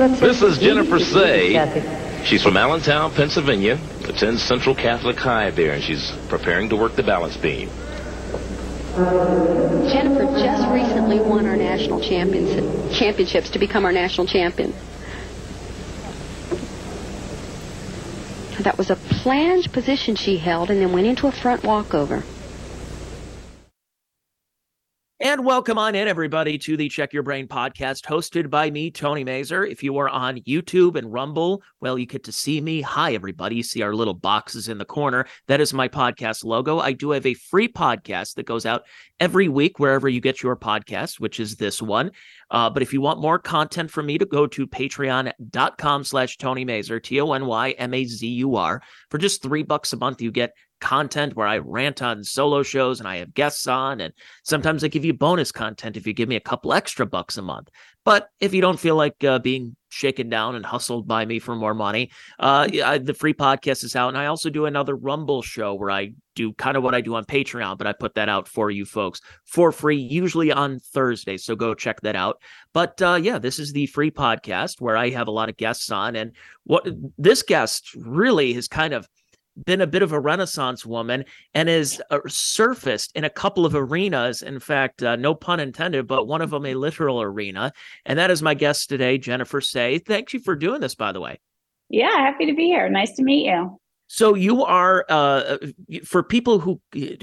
This is Jennifer Sey. She's from Allentown, Pennsylvania, attends Central Catholic High there, and she's preparing to work the balance beam. Jennifer just recently won our national champions, championships to become our national champion. That was a plunge position she held and then went into a front walkover. And welcome on in, everybody, to the Check Your Brain podcast hosted by me, Tony Mazur. If you are on YouTube and Rumble, well, you get to see me. Hi, everybody. You see our little boxes in the corner. That is my podcast logo. I do have a free podcast that goes out every week wherever you get your podcast, which is this one. Uh, but if you want more content from me, to go to patreon.com slash Tony Mazur, T O N Y M A Z U R. For just three bucks a month, you get content where I rant on solo shows and I have guests on. And sometimes I give you bonus content if you give me a couple extra bucks a month. But if you don't feel like uh, being shaken down and hustled by me for more money, uh, I, the free podcast is out. And I also do another Rumble show where I do kind of what I do on Patreon, but I put that out for you folks for free, usually on Thursday. So go check that out. But uh, yeah, this is the free podcast where I have a lot of guests on. And what this guest really has kind of been a bit of a renaissance woman and is uh, surfaced in a couple of arenas. In fact, uh, no pun intended, but one of them a literal arena. And that is my guest today, Jennifer Sey. Thank you for doing this, by the way. Yeah, happy to be here. Nice to meet you. So you are uh, for people who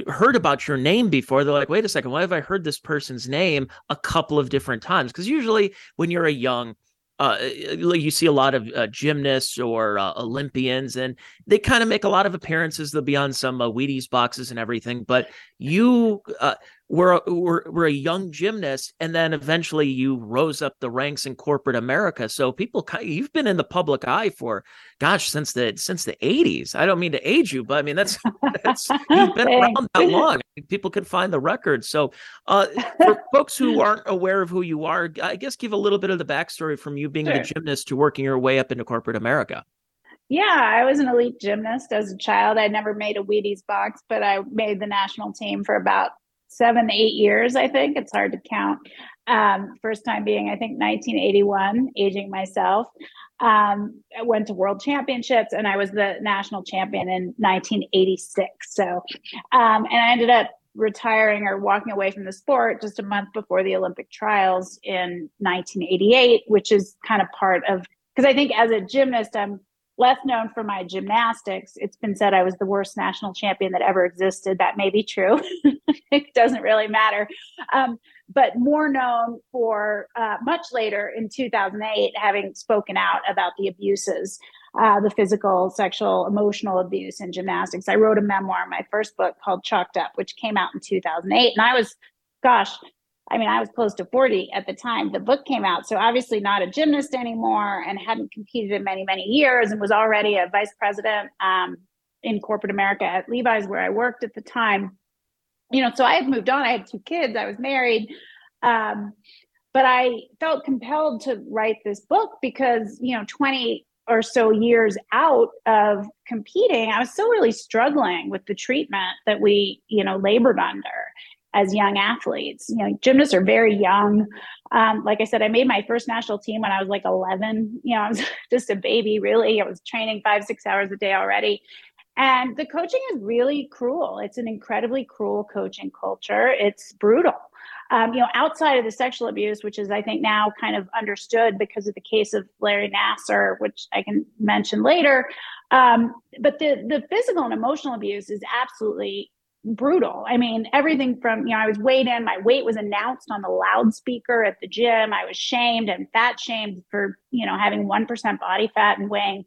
heard about your name before, they're like, "Wait a second, why have I heard this person's name a couple of different times?" Because usually, when you're a young uh, like you see a lot of uh, gymnasts or uh, Olympians, and they kind of make a lot of appearances. They'll be on some uh, Wheaties boxes and everything. But you uh, were, were were a young gymnast, and then eventually you rose up the ranks in corporate America. So people, you've been in the public eye for, gosh, since the since the eighties. I don't mean to age you, but I mean that's that's you've been around that long. People can find the records. So, uh, for folks who aren't aware of who you are, I guess give a little bit of the backstory from you being sure. the gymnast to working your way up into corporate America. Yeah, I was an elite gymnast as a child. I never made a Wheaties box, but I made the national team for about seven, eight years, I think. It's hard to count. Um, first time being, I think, 1981, aging myself. Um, I went to world championships and I was the national champion in 1986. So, um, and I ended up retiring or walking away from the sport just a month before the Olympic trials in 1988, which is kind of part of because I think as a gymnast, I'm less known for my gymnastics. It's been said I was the worst national champion that ever existed. That may be true. it doesn't really matter. Um, but more known for uh, much later in 2008, having spoken out about the abuses, uh, the physical, sexual, emotional abuse in gymnastics. I wrote a memoir, my first book called Chalked Up, which came out in 2008. And I was, gosh, I mean, I was close to 40 at the time the book came out. So obviously not a gymnast anymore and hadn't competed in many, many years and was already a vice president um, in corporate America at Levi's, where I worked at the time. You know, so I had moved on. I had two kids. I was married. Um, but I felt compelled to write this book because, you know, 20 or so years out of competing, I was still really struggling with the treatment that we, you know, labored under as young athletes. You know, gymnasts are very young. Um, like I said, I made my first national team when I was like 11. You know, I was just a baby, really. I was training five, six hours a day already. And the coaching is really cruel. It's an incredibly cruel coaching culture. It's brutal. Um, you know, outside of the sexual abuse, which is, I think, now kind of understood because of the case of Larry Nassar, which I can mention later. Um, but the the physical and emotional abuse is absolutely brutal. I mean, everything from, you know, I was weighed in, my weight was announced on the loudspeaker at the gym. I was shamed and fat shamed for, you know, having 1% body fat and weighing,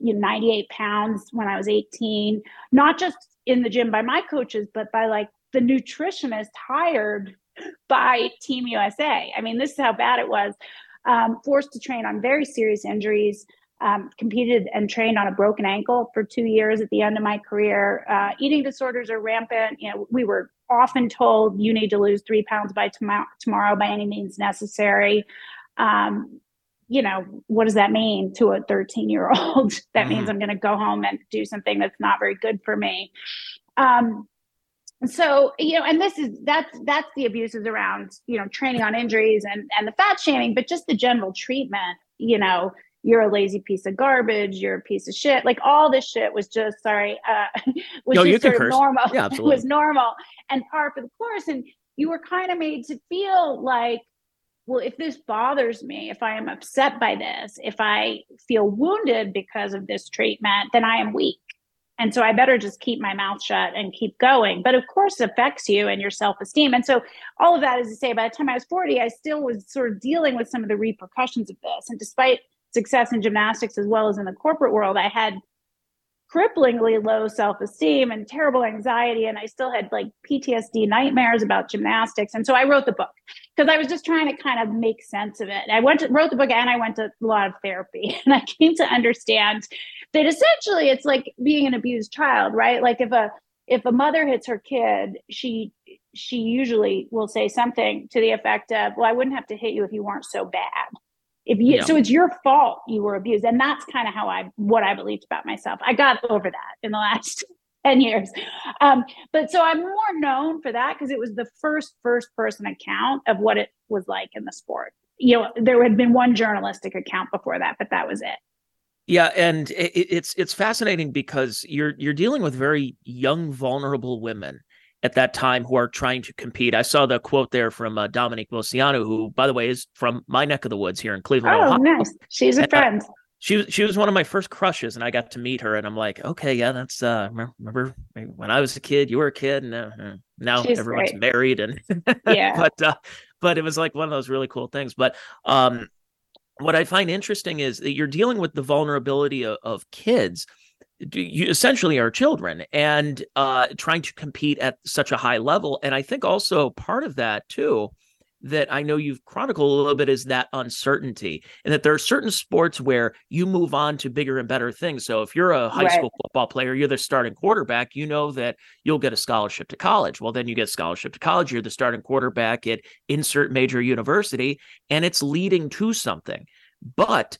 you know, 98 pounds when I was 18, not just in the gym by my coaches, but by like the nutritionist hired by Team USA. I mean, this is how bad it was. Um, forced to train on very serious injuries um, competed and trained on a broken ankle for two years at the end of my career. Uh, eating disorders are rampant. You know, we were often told you need to lose three pounds by tom- tomorrow by any means necessary. Um, you know, what does that mean to a 13 year old? that mm-hmm. means I'm going to go home and do something that's not very good for me. Um, so you know and this is that's that's the abuses around you know training on injuries and and the fat shaming but just the general treatment you know, you're a lazy piece of garbage, you're a piece of shit. Like all this shit was just sorry, uh was No, just sort of curse. normal. Yeah, absolutely. was normal and par for the course. And you were kind of made to feel like, well, if this bothers me, if I am upset by this, if I feel wounded because of this treatment, then I am weak. And so I better just keep my mouth shut and keep going. But of course, it affects you and your self esteem. And so, all of that is to say, by the time I was 40, I still was sort of dealing with some of the repercussions of this. And despite success in gymnastics as well as in the corporate world, I had cripplingly low self-esteem and terrible anxiety and i still had like ptsd nightmares about gymnastics. And so i wrote the book because i was just trying to kind of make sense of it. I went to wrote the book and i went to a lot of therapy and i came to understand that essentially it's like being an abused child right? Like if a if a mother hits her kid she she usually will say something to the effect of well i wouldn't have to hit you if you weren't so bad if you Yeah. so it's your fault you were abused and that's kind of how i what i believed about myself. I got over that in the last 10 years. Um, but so i'm more known for that because it was the first first person account of what it was like in the sport. You know there had been one journalistic account before that but that was it. Yeah, and it, it's it's fascinating because you're you're dealing with very young, vulnerable women at that time who are trying to compete. I saw the quote there from uh, Dominique Moceanu, who, by the way, is from my neck of the woods here in Cleveland. oh Ohio. nice she's a And, uh, friend She was she was one of my first crushes, and I got to meet her, and I'm like, okay, yeah, that's uh, remember, remember when I was a kid, you were a kid, and uh, uh, now She's everyone's great. married, and Yeah. but uh, but it was like one of those really cool things. But um, what I find interesting is that you're dealing with the vulnerability of, of kids. Essentially are children and uh, trying to compete at such a high level. And I think also part of that too, that I know you've chronicled a little bit is that uncertainty, and that there are certain sports where you move on to bigger and better things. So if you're a high Right. school football player, you're the starting quarterback, you know that you'll get a scholarship to college. Well, then you get a scholarship to college, you're the starting quarterback at insert major university, and it's leading to something. But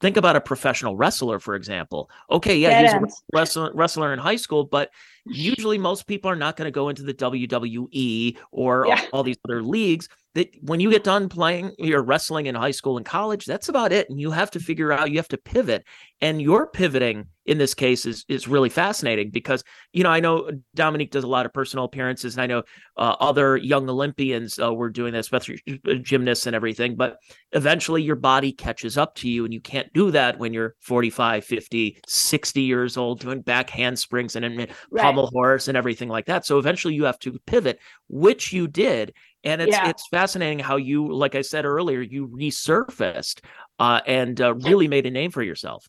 think about a professional wrestler, for example. Okay, yeah, he's a wrestler, wrestler in high school, but usually most people are not going to go into the WWE or all, all these other leagues. That when you get done playing, you're wrestling in high school and college. That's about it, and you have to figure out. You have to pivot, and your pivoting in this case is is really fascinating because you know I know Dominique does a lot of personal appearances, and I know uh, other young Olympians uh, were doing this, especially uh, gymnasts and everything. But eventually your body catches up to you and you can't do that when you're 45 50 60 years old doing back handsprings and, and Right. pommel horse and everything like that so eventually you have to pivot which you did and it's Yeah. it's fascinating how you like i said earlier you resurfaced uh, and uh, really made a name for yourself.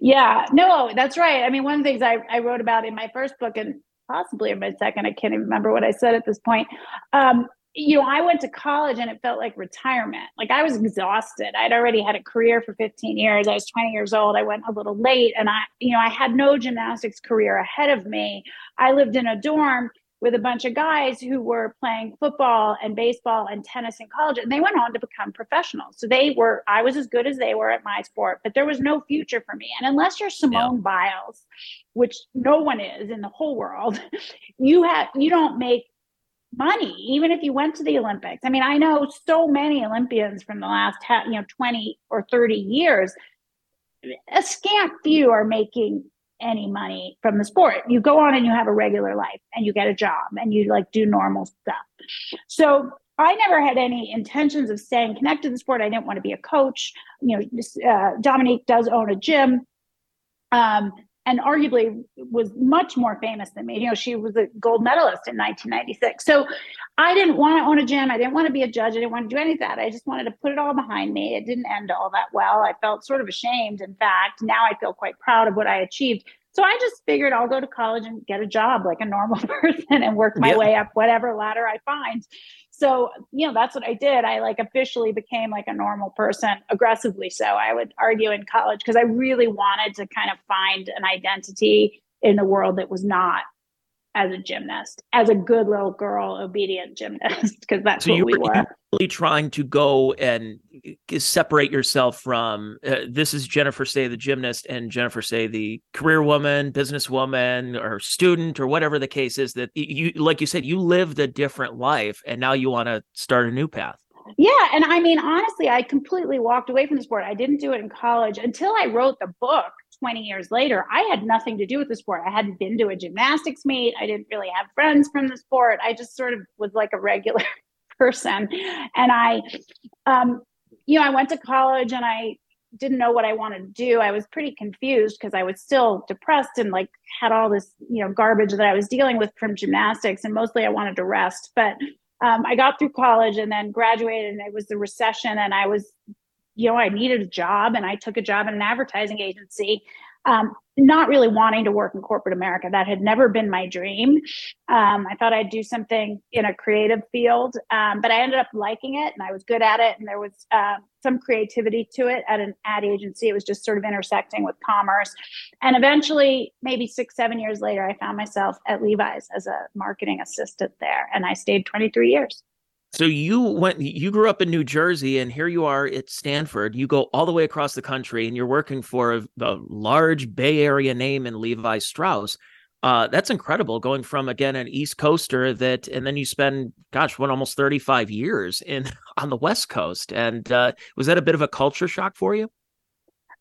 Yeah. No that's right. I mean one of the things I, I wrote about in my first book and possibly in my second i can't even remember what i said at this point um, you know i went to college and it felt like retirement. Like i was exhausted. I'd already had a career for 15 years. I was 20 years old. I went a little late and i you know i had no gymnastics career ahead of me. I lived in a dorm with a bunch of guys who were playing football and baseball and tennis in college and they went on to become professionals. So they were i was as good as they were at my sport but there was no future for me. And unless you're simone biles which no one is in the whole world you have you don't make money even if you went to the olympics. I mean i know so many olympians from the last you know 20 or 30 years a scant few are making any money from the sport. You go on and you have a regular life and you get a job and you like do normal stuff. So I never had any intentions of staying connected to the sport. I didn't want to be a coach. You know, uh, Dominique does own a gym. Um, and arguably was much more famous than me. You know, she was a gold medalist in 1996. So I didn't want to own a gym. I didn't want to be a judge. I didn't want to do any of that. I just wanted to put it all behind me. It didn't end all that well. I felt sort of ashamed. In fact, now I feel quite proud of what I achieved. So I just figured I'll go to college and get a job like a normal person and work my Yeah. way up whatever ladder I find. So, you know, that's what I did. I like officially became like a normal person, aggressively so, I would argue in college, because I really wanted to kind of find an identity in the world that was not as a gymnast, as a good little girl, obedient gymnast, because that's So what you we were- really trying to go and separate yourself from uh, this is Jennifer Sey the gymnast and Jennifer Sey the career woman, businesswoman, or student, or whatever the case is. That you, like you said, you lived a different life, and now you want to start a new path. Yeah, and I mean honestly, I completely walked away from the sport. I didn't do it in college until I wrote the book 20 years later. I had nothing to do with the sport. I hadn't been to a gymnastics meet. I didn't really have friends from the sport. I just sort of was like a regular person. And I um you know, I went to college and I didn't know what I wanted to do. I was pretty confused because I was still depressed and like had all this, you know, garbage that I was dealing with from gymnastics and mostly I wanted to rest. But um, I got through college and then graduated, and it was the recession, and I was, you know, I needed a job, and I took a job in an advertising agency, um, not really wanting to work in corporate America. That had never been my dream. Um, I thought I'd do something in a creative field, um, but I ended up liking it and I was good at it. And there was uh, some creativity to it at an ad agency. It was just sort of intersecting with commerce. And eventually, maybe six, seven years later, I found myself at Levi's as a marketing assistant there. And I stayed 23 years. So you went you grew up in New Jersey and here you are at Stanford. You go all the way across the country and you're working for a, a large Bay Area name in Levi Strauss. Uh, that's incredible going from again an East Coaster that and then you spend gosh, what almost 35 years in on the West Coast. And uh, was that a bit of a culture shock for you?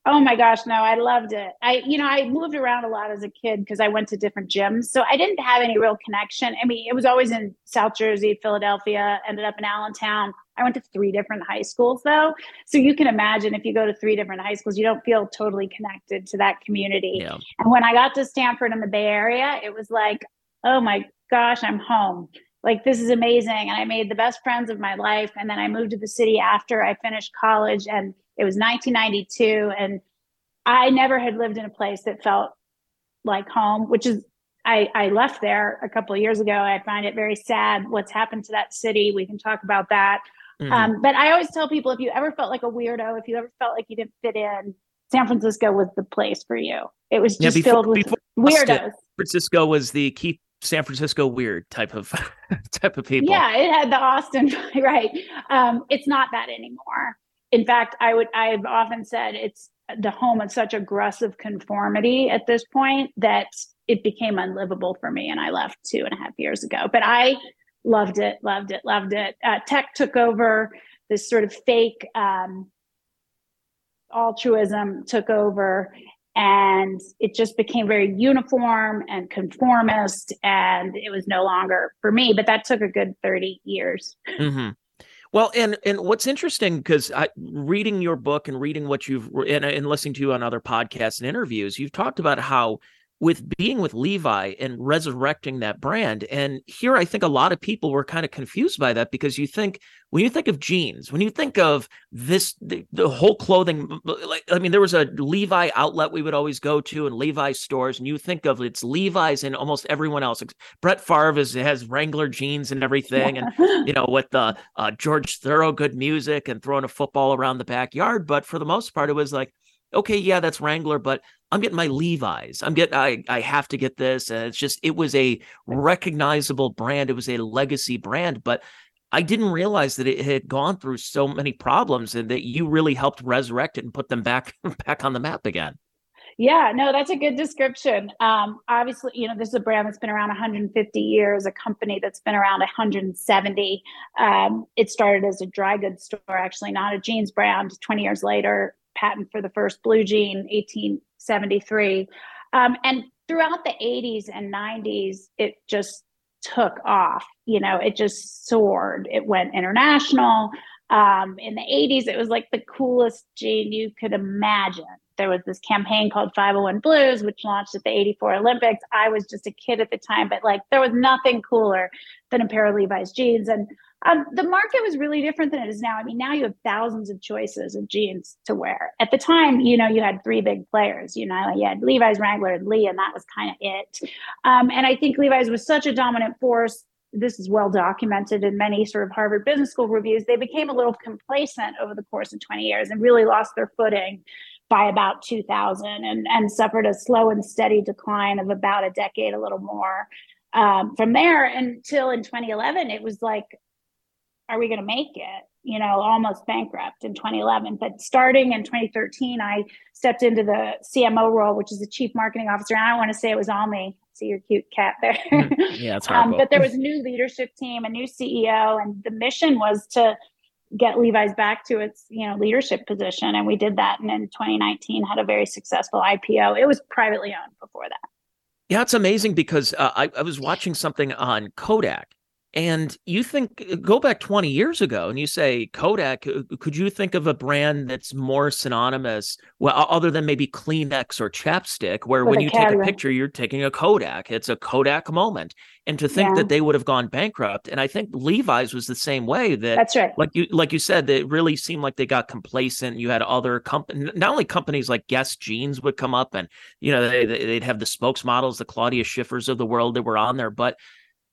Oh my gosh, no, I loved it. I, you know, I moved around a lot as a kid because I went to different gyms. So I didn't have any real connection. I mean, it was always in South Jersey, Philadelphia, ended up in Allentown. I went to three different high schools though. So you can imagine if you go to three different high schools, you don't feel totally connected to that community. Yeah. And when I got to Stanford in the Bay Area, it was like, oh my gosh, I'm home. Like, this is amazing. And I made the best friends of my life. And then I moved to the city after I finished college and it was 1992, and I never had lived in a place that felt like home, which is I, I left there a couple of years ago. I find it very sad what's happened to that city. We can talk about that. Mm-hmm. Um, but I always tell people if you ever felt like a weirdo, if you ever felt like you didn't fit in, San Francisco was the place for you. It was just yeah, before, filled with weirdos. San Francisco was the key San Francisco weird type of type of people. Yeah, it had the Austin right. Um, it's not that anymore in fact, I would I've often said it's the home of such aggressive conformity at this point that it became unlivable for me, and I left two and a half years ago. But I loved it, loved it, loved it. Uh, tech took over. This sort of fake um, altruism took over, and it just became very uniform and conformist, and it was no longer for me. But that took a good thirty years. Mm-hmm. Well, and and what's interesting because reading your book and reading what you've and, and listening to you on other podcasts and interviews, you've talked about how with being with Levi and resurrecting that brand. And here I think a lot of people were kind of confused by that because you think when you think of jeans, when you think of this the, the, whole clothing like I mean there was a Levi outlet we would always go to and Levi stores and you think of it's Levi's and almost everyone else. Brett Favre is, has Wrangler jeans and everything and you know with the uh, George Thorogood music and throwing a football around the backyard, but for the most part it was like okay, yeah, that's Wrangler, but I'm getting my Levi's. I'm getting I I have to get this. And it's just it was a recognizable brand. It was a legacy brand, but I didn't realize that it had gone through so many problems and that you really helped resurrect it and put them back back on the map again. Yeah, no, that's a good description. Um, obviously, you know, this is a brand that's been around 150 years, a company that's been around 170. Um, it started as a dry goods store, actually, not a jeans brand. 20 years later, patent for the first blue jean, 1873. Um, and throughout the 80s and 90s, it just took off. You know, it just soared. It went international. Um, in the 80s, it was like the coolest jean you could imagine. There was this campaign called 501 Blues, which launched at the 84 Olympics. I was just a kid at the time, but like there was nothing cooler than a pair of Levi's jeans. And um, the market was really different than it is now. I mean, now you have thousands of choices of jeans to wear. At the time, you know, you had three big players. You know, you had Levi's, Wrangler, and Lee, and that was kind of it. Um, and I think Levi's was such a dominant force. This is well documented in many sort of Harvard Business School reviews. They became a little complacent over the course of 20 years and really lost their footing by about 2000 and, and suffered a slow and steady decline of about a decade, a little more. Um, from there until in 2011, it was like are we going to make it? You know, almost bankrupt in 2011. But starting in 2013, I stepped into the CMO role, which is the chief marketing officer. And I don't want to say it was all me. See your cute cat there. Yeah, it's um, But there was a new leadership team, a new CEO, and the mission was to get Levi's back to its you know leadership position, and we did that. And in 2019, had a very successful IPO. It was privately owned before that. Yeah, it's amazing because uh, I, I was watching something on Kodak and you think uh, go back 20 years ago and you say Kodak, uh, could you think of a brand that's more synonymous, well, other than maybe Kleenex or chapstick, where With when you camera. take a picture, you're taking a Kodak. It's a Kodak moment. And to think yeah. that they would have gone bankrupt. And I think Levi's was the same way that that's right. Like you like you said, that it really seemed like they got complacent. You had other companies, not only companies like Guess Jeans would come up and you know they, they'd have the spokesmodels, the Claudia Schiffers of the world that were on there, but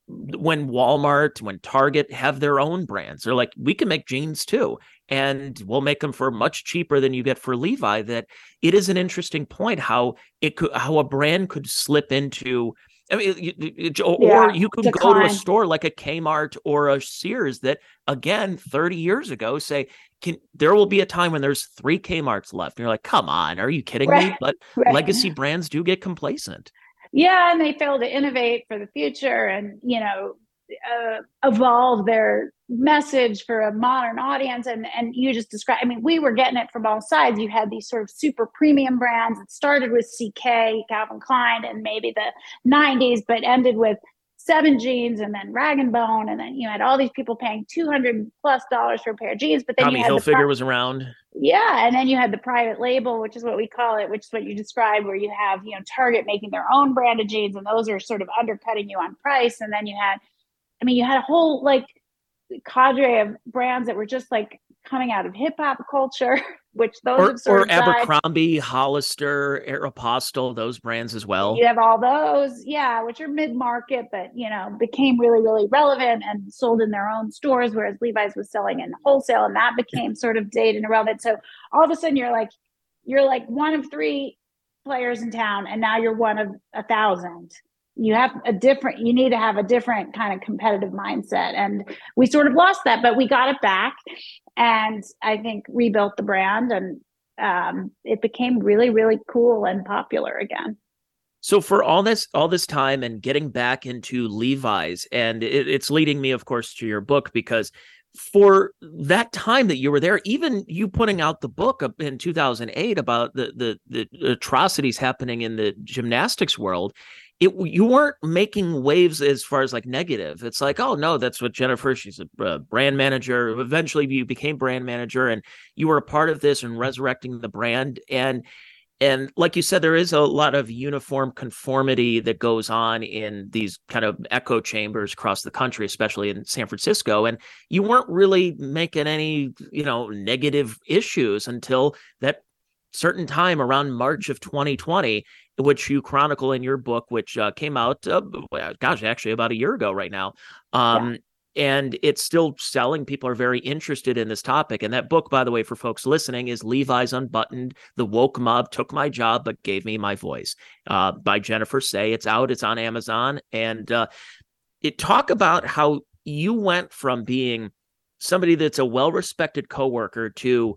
when Walmart, when Target have their own brands, they're like, we can make jeans too, and we'll make them for much cheaper than you get for Levi. That it is an interesting point how it could, how a brand could slip into. I mean, or yeah, you could decline. go to a store like a Kmart or a Sears that, again, 30 years ago, say, can there will be a time when there's three Kmart's left. And you're like, come on, are you kidding right, me? But right. legacy brands do get complacent yeah and they fail to innovate for the future and you know uh, evolve their message for a modern audience. And and you just described i mean we were getting it from all sides. You had these sort of super premium brands it started with ck calvin klein and maybe the 90s but ended with seven jeans and then rag and bone. And then you had all these people paying 200 plus dollars for a pair of jeans but then Tommy you had Hilfiger pri- was around yeah and then you had the private label which is what we call it which is what you described where you have you know target making their own brand of jeans and those are sort of undercutting you on price. And then you had i mean you had a whole like cadre of brands that were just like coming out of hip hop culture which those or, or Abercrombie. Hollister, Aeropostale, those brands as well. You have all those, yeah, which are mid market, but you know became really really relevant and sold in their own stores, whereas Levi's was selling in wholesale, and that became sort of dated and irrelevant. So all of a sudden, you're like you're like one of three players in town, and now you're one of a thousand you have a different you need to have a different kind of competitive mindset. And we sort of lost that but we got it back. And i think rebuilt the brand and um, it became really really cool and popular again. So for all this all this time and getting back into levi's and it, it's leading me of course to your book because for that time that you were there, even you putting out the book in 2008 about the, the the atrocities happening in the gymnastics world, it you weren't making waves as far as like negative. It's like, oh no, that's what Jennifer. She's a brand manager. Eventually, you became brand manager, and you were a part of this and resurrecting the brand. And and like you said, there is a lot of uniform conformity that goes on in these kind of echo chambers across the country, especially in San Francisco. And you weren't really making any, you know, negative issues until that certain time around March of 2020 which you chronicle in your book, which uh, came out, uh, gosh, actually about a year ago right now. Um, yeah. And it's still selling. People are very interested in this topic. And that book, by the way, for folks listening, is Levi's Unbuttoned The Woke Mob Took My Job But Gave Me My Voice uh, by Jennifer Sey. It's out, it's on Amazon. And uh, it talk about how you went from being somebody that's a well respected coworker to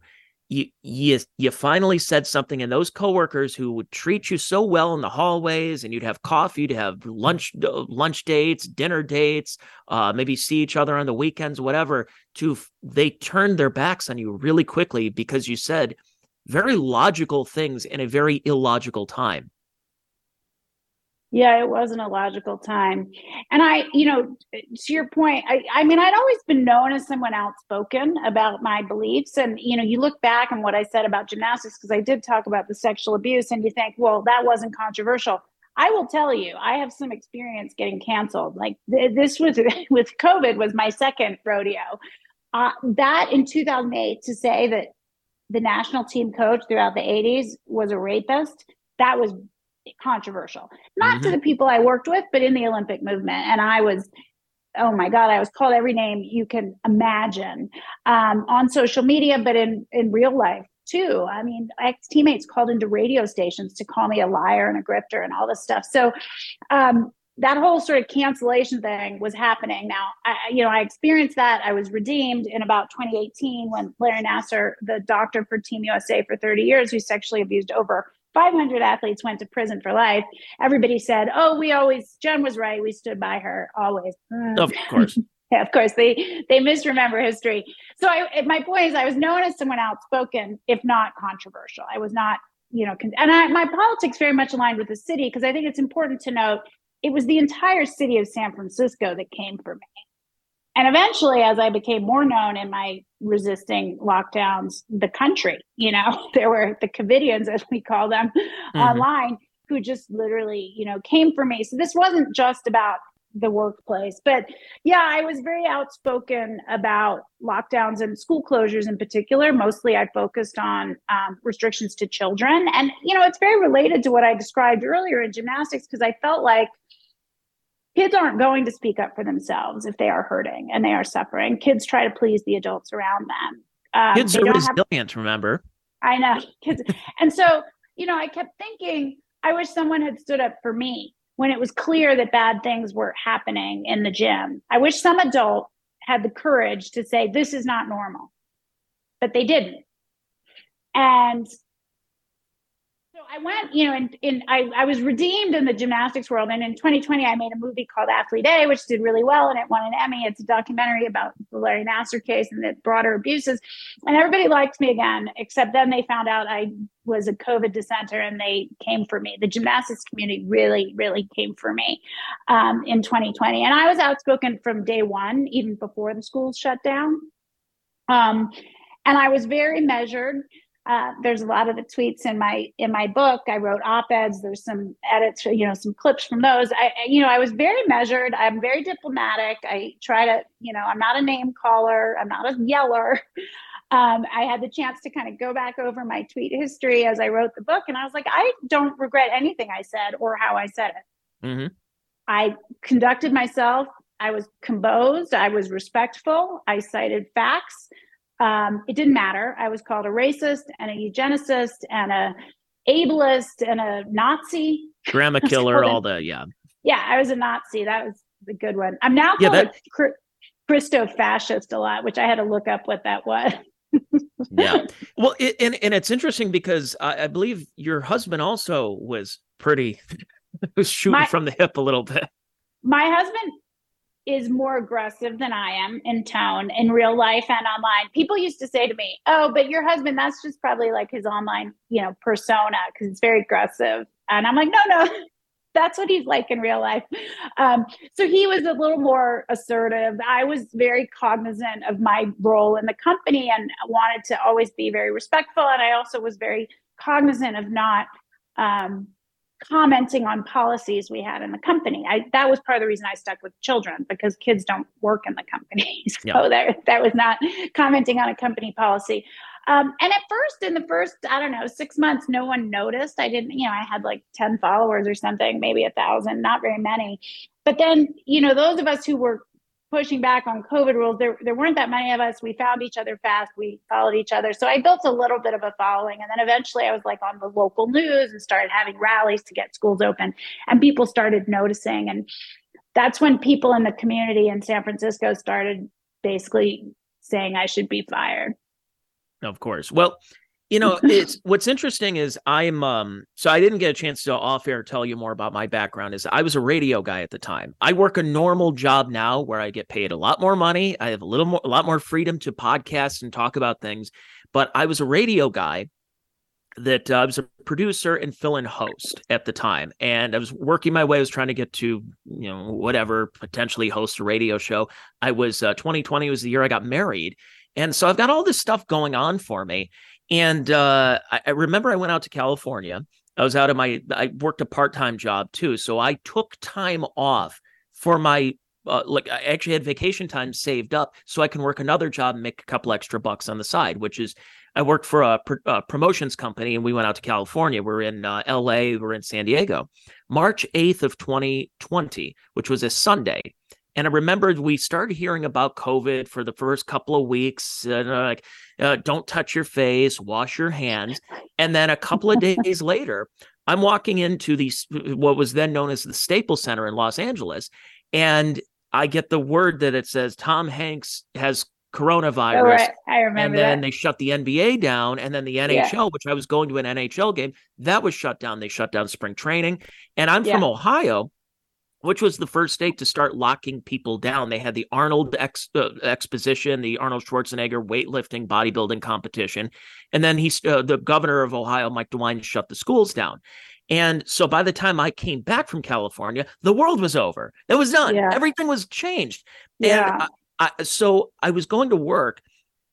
you you you finally said something and those coworkers who would treat you so well in the hallways and you'd have coffee you'd have lunch uh, lunch dates dinner dates uh, maybe see each other on the weekends whatever to they turned their backs on you really quickly because you said very logical things in a very illogical time yeah, it wasn't a logical time. And I, you know, to your point, I, I mean, I'd always been known as someone outspoken about my beliefs. And, you know, you look back on what I said about gymnastics, because I did talk about the sexual abuse, and you think, well, that wasn't controversial. I will tell you, I have some experience getting canceled. Like th- this was with COVID was my second rodeo. Uh, that in 2008 to say that the national team coach throughout the 80s was a rapist, that was controversial. Not mm-hmm. to the people I worked with, but in the Olympic movement. And I was, oh my God, I was called every name you can imagine um, on social media, but in, in real life too. I mean, ex teammates called into radio stations to call me a liar and a grifter and all this stuff. So, um, that whole sort of cancellation thing was happening. Now, I, you know, I experienced that. I was redeemed in about 2018 when Larry Nassar, the doctor for Team USA for 30 years, who sexually abused over 500 athletes went to prison for life. Everybody said, "Oh, we always Jen was right. We stood by her always." Of course. yeah, of course they they misremember history. So I, my point is, I was known as someone outspoken, if not controversial. I was not, you know, and I, my politics very much aligned with the city because I think it's important to note it was the entire city of San Francisco that came for me. And eventually, as I became more known in my resisting lockdowns, the country, you know, there were the Covidians, as we call them, mm-hmm. online, who just literally, you know, came for me. So this wasn't just about the workplace. But yeah, I was very outspoken about lockdowns and school closures in particular. Mostly I focused on um, restrictions to children. And, you know, it's very related to what I described earlier in gymnastics because I felt like kids aren't going to speak up for themselves if they are hurting and they are suffering. Kids try to please the adults around them. Um, kids are resilient, have, remember? I know. Kids. and so, you know, I kept thinking, I wish someone had stood up for me when it was clear that bad things were happening in the gym. I wish some adult had the courage to say, this is not normal, but they didn't. And I went, you know, in I, I was redeemed in the gymnastics world. And in 2020, I made a movie called Athlete A, which did really well and it won an Emmy. It's a documentary about the Larry Nassar case and the broader abuses. And everybody liked me again, except then they found out I was a COVID dissenter and they came for me. The gymnastics community really, really came for me um, in 2020. And I was outspoken from day one, even before the schools shut down. Um, and I was very measured. Uh, there's a lot of the tweets in my in my book. I wrote op-eds. There's some edits, you know, some clips from those. I, you know, I was very measured. I'm very diplomatic. I try to, you know, I'm not a name caller. I'm not a yeller. Um, I had the chance to kind of go back over my tweet history as I wrote the book, and I was like, I don't regret anything I said or how I said it. Mm-hmm. I conducted myself. I was composed. I was respectful. I cited facts. Um, it didn't matter. I was called a racist and a eugenicist and a ableist and a Nazi. Grandma killer, all the yeah. Yeah, I was a Nazi. That was the good one. I'm now called yeah, that... a Christo fascist a lot, which I had to look up what that was. yeah. Well, it, and and it's interesting because I, I, believe your husband also was pretty was shooting my, from the hip a little bit. My husband is more aggressive than I am in tone in real life and online. People used to say to me, "Oh, but your husband that's just probably like his online, you know, persona because it's very aggressive." And I'm like, "No, no. That's what he's like in real life. Um, so he was a little more assertive. I was very cognizant of my role in the company and wanted to always be very respectful. And I also was very cognizant of not um, commenting on policies we had in the company. I, that was part of the reason I stuck with children because kids don't work in the company. so yeah. that, that was not commenting on a company policy. Um, and at first, in the first, I don't know, six months, no one noticed. I didn't, you know, I had like 10 followers or something, maybe a thousand, not very many. But then, you know, those of us who were pushing back on COVID rules, there, there weren't that many of us. We found each other fast. We followed each other. So I built a little bit of a following. And then eventually I was like on the local news and started having rallies to get schools open. And people started noticing. And that's when people in the community in San Francisco started basically saying I should be fired. Of course. Well, you know, it's what's interesting is I'm um so I didn't get a chance to off air tell you more about my background is I was a radio guy at the time. I work a normal job now where I get paid a lot more money. I have a little more a lot more freedom to podcast and talk about things, but I was a radio guy that uh, I was a producer and fill-in host at the time and I was working my way I was trying to get to you know whatever potentially host a radio show. I was uh, 2020 was the year I got married. And so I've got all this stuff going on for me and uh, I, remember I went out to California. I was out of my, I worked a part time job too. So I took time off for my, uh, like, I actually had vacation time saved up so I can work another job and make a couple extra bucks on the side, which is I worked for a, a promotions company and we went out to California. We're in uh, LA, we're in San Diego. March 8th of 2020, which was a Sunday. And I remembered we started hearing about COVID for the first couple of weeks, uh, like uh, don't touch your face, wash your hands. And then a couple of days later, I'm walking into the what was then known as the Staples Center in Los Angeles, and I get the word that it says Tom Hanks has coronavirus. Oh, right. I remember. And then that. they shut the NBA down, and then the NHL, yeah. which I was going to an NHL game, that was shut down. They shut down spring training, and I'm yeah. from Ohio. Which was the first state to start locking people down. They had the Arnold ex, uh, exposition, the Arnold Schwarzenegger weightlifting bodybuilding competition, and then he's uh, the governor of Ohio, Mike DeWine, shut the schools down. And so by the time I came back from California, the world was over. It was done. Yeah. Everything was changed. Yeah. And I, I, so I was going to work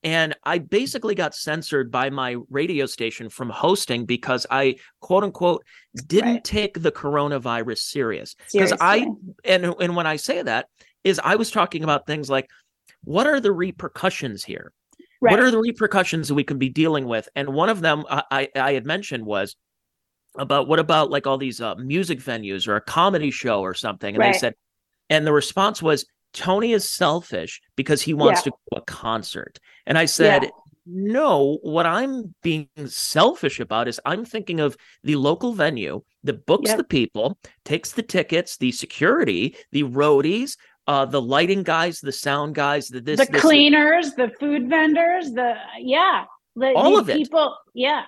and I basically got censored by my radio station from hosting because I quote unquote didn't right. take the coronavirus serious. Because I and and when I say that is I was talking about things like what are the repercussions here? Right. What are the repercussions that we can be dealing with? And one of them I, I had mentioned was about what about like all these uh, music venues or a comedy show or something? And right. they said, and the response was Tony is selfish because he wants yeah. to go to a concert. And I said, yeah. no, what I'm being selfish about is I'm thinking of the local venue that books yep. the people, takes the tickets, the security, the roadies, uh, the lighting guys, the sound guys, the this, the this, cleaners, the food vendors, the yeah, the, all of it. People, yeah,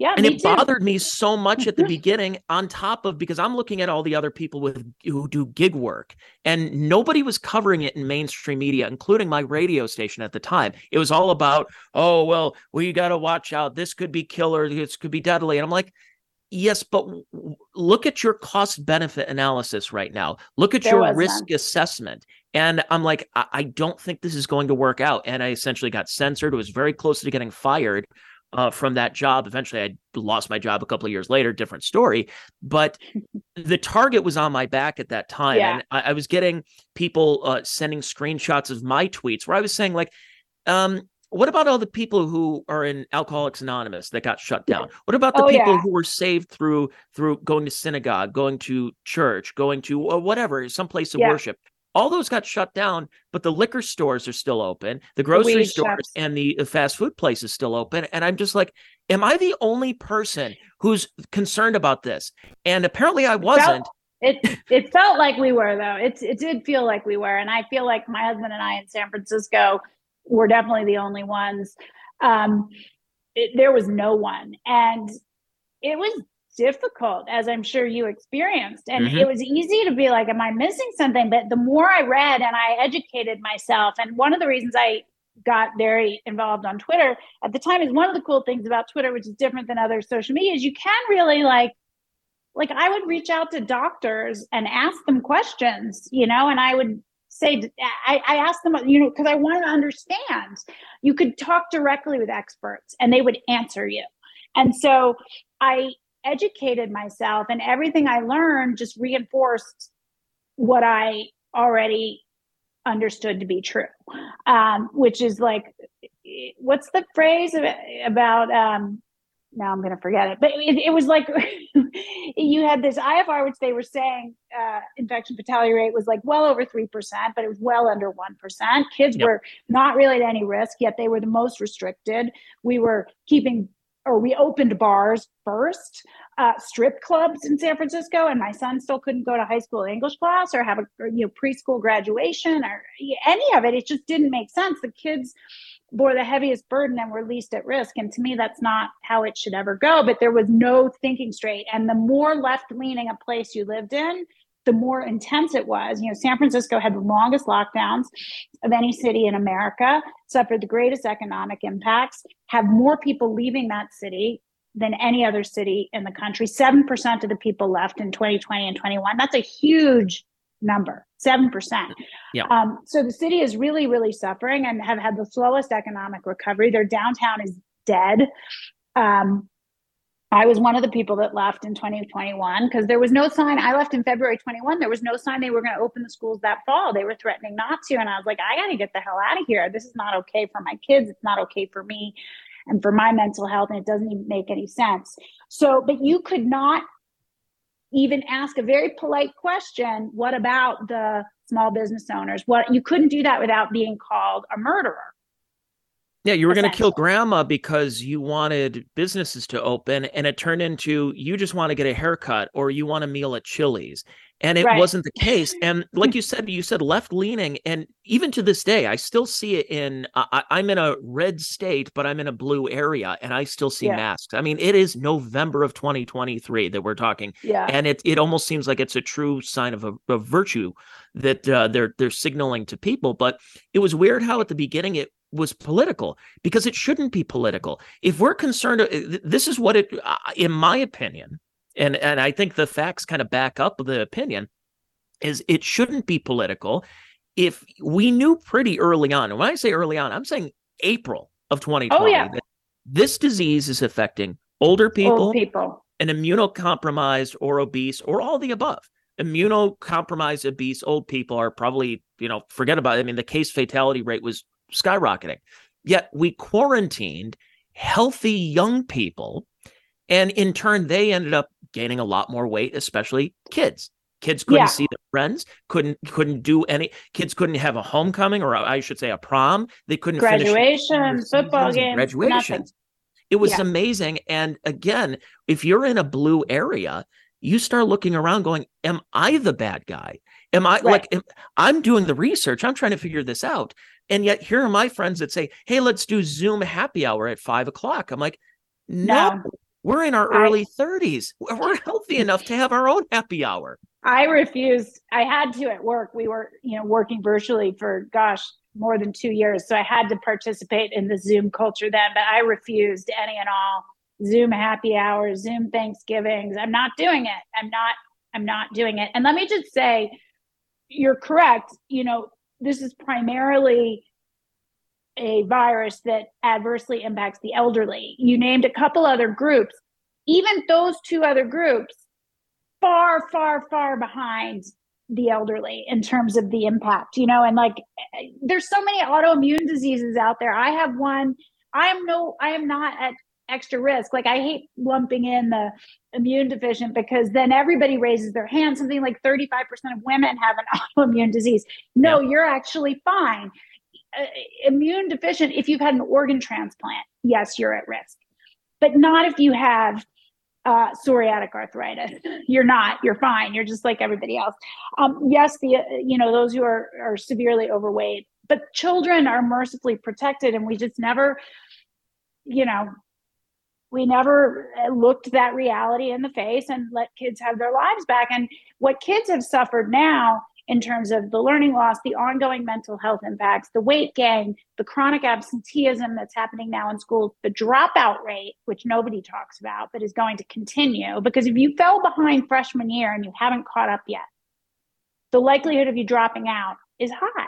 yeah, and it too. bothered me so much at the beginning. On top of because I'm looking at all the other people with who do gig work, and nobody was covering it in mainstream media, including my radio station at the time. It was all about, oh well, we got to watch out. This could be killer. This could be deadly. And I'm like, yes, but look at your cost benefit analysis right now. Look at there your risk none. assessment. And I'm like, I-, I don't think this is going to work out. And I essentially got censored. It was very close to getting fired uh, from that job. Eventually, I lost my job a couple of years later. Different story, but the target was on my back at that time, yeah. and I, I, was getting people uh, sending screenshots of my tweets where I was saying like, um, "What about all the people who are in Alcoholics Anonymous that got shut down? What about the oh, people yeah. who were saved through through going to synagogue, going to church, going to uh, whatever, some place of yeah. worship?" All those got shut down, but the liquor stores are still open, the grocery stores shops. and the fast food places still open. And I'm just like, am I the only person who's concerned about this? And apparently I wasn't. It felt, it, it felt like we were though. It it did feel like we were, and I feel like my husband and I in San Francisco were definitely the only ones. Um, it, there was no one, and it was difficult as i'm sure you experienced. And mm-hmm. it was easy to be like am i missing something? But the more i read and i educated myself and one of the reasons i got very involved on twitter at the time is one of the cool things about twitter which is different than other social media is you can really like like i would reach out to doctors and ask them questions you know and i would say I, I asked them you know because i wanted to understand. You could talk directly with experts and they would answer you. And so i educated myself and everything I learned just reinforced what I already understood to be true. Um, which is like, what's the phrase about, um, now I'm going to forget it, but it, it was like you had this IFR, which they were saying uh, infection fatality rate was like well over 3%, but it was well under 1%. Kids yep. were not really at any risk, yet they were the most restricted. We were keeping or we opened bars first, uh, strip clubs in San Francisco, and my son still couldn't go to high school English class or have a you know preschool graduation or any of it. It just didn't make sense. The kids bore the heaviest burden and were least at risk, and to me, that's not how it should ever go. But there was no thinking straight, and the more left leaning a place you lived in, the more intense it was. You know, San Francisco had the longest lockdowns of any city in America, suffered the greatest economic impacts, have more people leaving that city than any other city in the country. 7% of the people left in 2020 and 21. That's a huge number, 7%. Yeah. Um, so the city is really, really suffering and have had the slowest economic recovery. Their downtown is dead. Um, I was one of the people that left in 2021 because there was no sign. I left in February 21. There was no sign they were going to open the schools that fall. They were threatening not to. And I was like, I got to get the hell out of here. This is not okay for my kids. It's not okay for me and for my mental health. And it doesn't even make any sense. So, but you could not even ask a very polite question what about the small business owners? What you couldn't do that without being called a murderer. Yeah, you were going to kill grandma because you wanted businesses to open, and it turned into you just want to get a haircut or you want a meal at Chili's. and it Right. wasn't the case and like you said you said left leaning and even to this day i still see it in I, I- i'm in a red state but i'm in a blue area and i still see Yeah. masks i mean it is november of 2023 that we're talking Yeah. and it it almost seems like it's a true sign of a of virtue that uh, they're they're signaling to people but it was weird how at the beginning it was political because it shouldn't be political if we're concerned uh, this is what it uh, in my opinion and and i think the facts kind of back up the opinion is it shouldn't be political if we knew pretty early on and when i say early on i'm saying april of 2020 Oh, yeah. that this disease is affecting older people Old people. and immunocompromised or obese or all the above. Immunocompromised, obese, old people are probably, you know, forget about it. I mean, the case fatality rate was skyrocketing. Yet we quarantined healthy young people. And in turn, they ended up gaining a lot more weight, especially kids. Kids couldn't Yeah. see their friends, couldn't couldn't do any kids couldn't have a homecoming or I should say a prom. They couldn't Graduation, football games, graduations. It was Yeah. amazing. And again, if you're in a blue area, you start looking around going, Am I the bad guy? Am I Right. like, am, I'm doing the research, I'm trying to figure this out. And yet here are my friends that say, Hey, let's do Zoom happy hour at five o'clock. I'm like, No, No. we're in our I- early 30s. We're we're healthy enough to have our own happy hour. I refused. I had to at work. We were, you know, working virtually for gosh, more than two years. So I had to participate in the Zoom culture then, but I refused any and all Zoom happy hours, Zoom Thanksgivings. I'm not doing it. I'm not, I'm not doing it. And let me just say, you're correct. You know, this is primarily a virus that adversely impacts the elderly. You named a couple other groups. Even those two other groups far, far, far behind the elderly in terms of the impact, you know, and like there's so many autoimmune diseases out there. I have one. I am no, I am not at extra risk. Like I hate lumping in the immune deficient because then everybody raises their hand. Something like 35% of women have an autoimmune disease. No, you're actually fine. Uh, immune deficient, if you've had an organ transplant, yes, you're at risk, but not if you have uh, psoriatic arthritis. You're not. You're fine. You're just like everybody else. Um, yes, the uh, you know those who are are severely overweight, but children are mercifully protected, and we just never, you know, we never uh, looked that reality in the face and let kids have their lives back. And what kids have suffered now in terms of the learning loss, the ongoing mental health impacts, the weight gain, the chronic absenteeism that's happening now in schools, the dropout rate, which nobody talks about, but is going to continue. Because if you fell behind freshman year and you haven't caught up yet, the likelihood of you dropping out is high.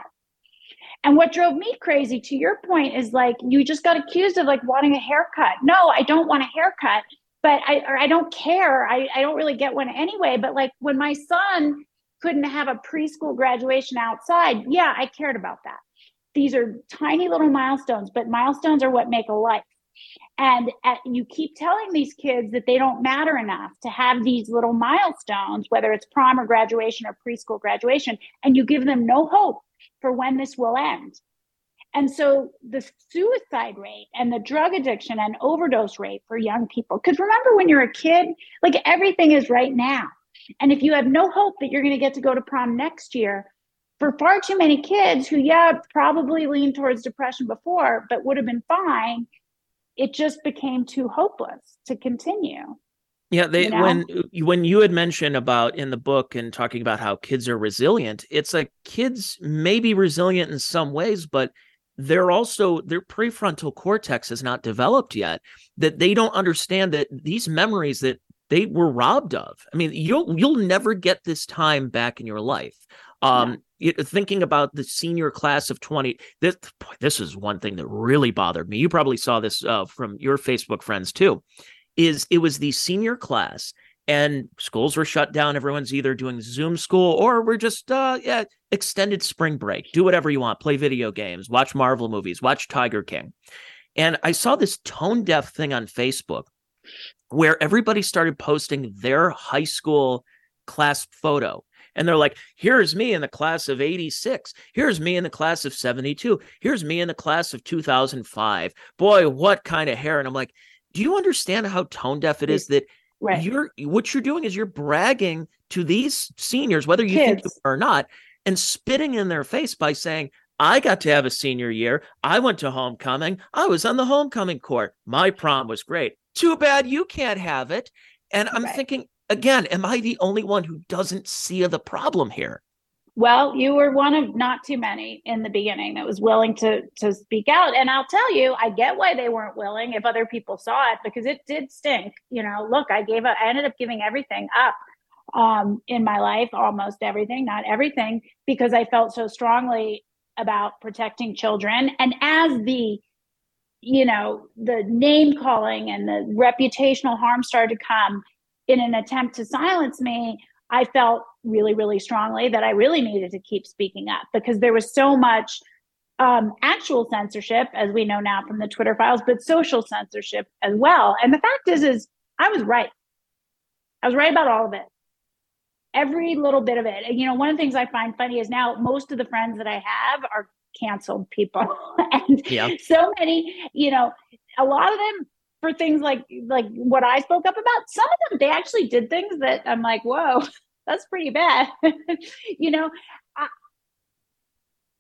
And what drove me crazy, to your point, is like you just got accused of like wanting a haircut. No, I don't want a haircut, but I or I don't care. I, I don't really get one anyway. But like when my son couldn't have a preschool graduation outside, yeah, I cared about that. These are tiny little milestones, but milestones are what make a life. And at, you keep telling these kids that they don't matter enough to have these little milestones, whether it's prom or graduation or preschool graduation, and you give them no hope for when this will end. And so the suicide rate and the drug addiction and overdose rate for young people, because remember when you're a kid, like everything is right now. And if you have no hope that you're going to get to go to prom next year, for far too many kids who, yeah, probably leaned towards depression before, but would have been fine, it just became too hopeless to continue. Yeah, they You know? when when you had mentioned about in the book and talking about how kids are resilient, it's like kids may be resilient in some ways, but they're also their prefrontal cortex is not developed yet. That they don't understand that these memories that they were robbed of. I mean, you'll you'll never get this time back in your life. Um, you- thinking about the senior class of 20 this this is one thing that really bothered me you probably saw this uh, from your facebook friends too is it was the senior class and schools were shut down. Everyone's either doing zoom school or we're just uh yeah extended spring break. Do whatever you want. Play video games. Watch marvel movies. Watch tiger king. And i saw this tone deaf thing on facebook where everybody started posting their high school class photo. And they're like here's me in the class of 86 here's me in the class of 72 here's me in the class of 2005 boy what kind of hair. And i'm like do you understand how tone deaf it is that right. you're what you're doing is you're bragging to these seniors, whether you Kids. think or not, and spitting in their face by saying, I got to have a senior year. I went to homecoming. I was on the homecoming court. My prom was great. Too bad you can't have it. And I'm right. thinking, again, am I the only one who doesn't see the problem here? Well, you were one of not too many in the beginning that was willing to to speak out. And I'll tell you, I get why they weren't willing if other people saw it because it did stink. You know, look, I gave up I ended up giving everything up um, in my life, almost everything, not everything, because I felt so strongly about protecting children. And as the you know, the name calling and the reputational harm started to come in an attempt to silence me, I felt really, really strongly that I really needed to keep speaking up because there was so much um, actual censorship, as we know now from the Twitter files, but social censorship as well. And the fact is, is I was right. I was right about all of it. Every little bit of it. You know, one of the things I find funny is now most of the friends that I have are canceled people and yeah. so many you know a lot of them for things like like what i spoke up about. Some of them they actually did things that i'm like whoa that's pretty bad. You know I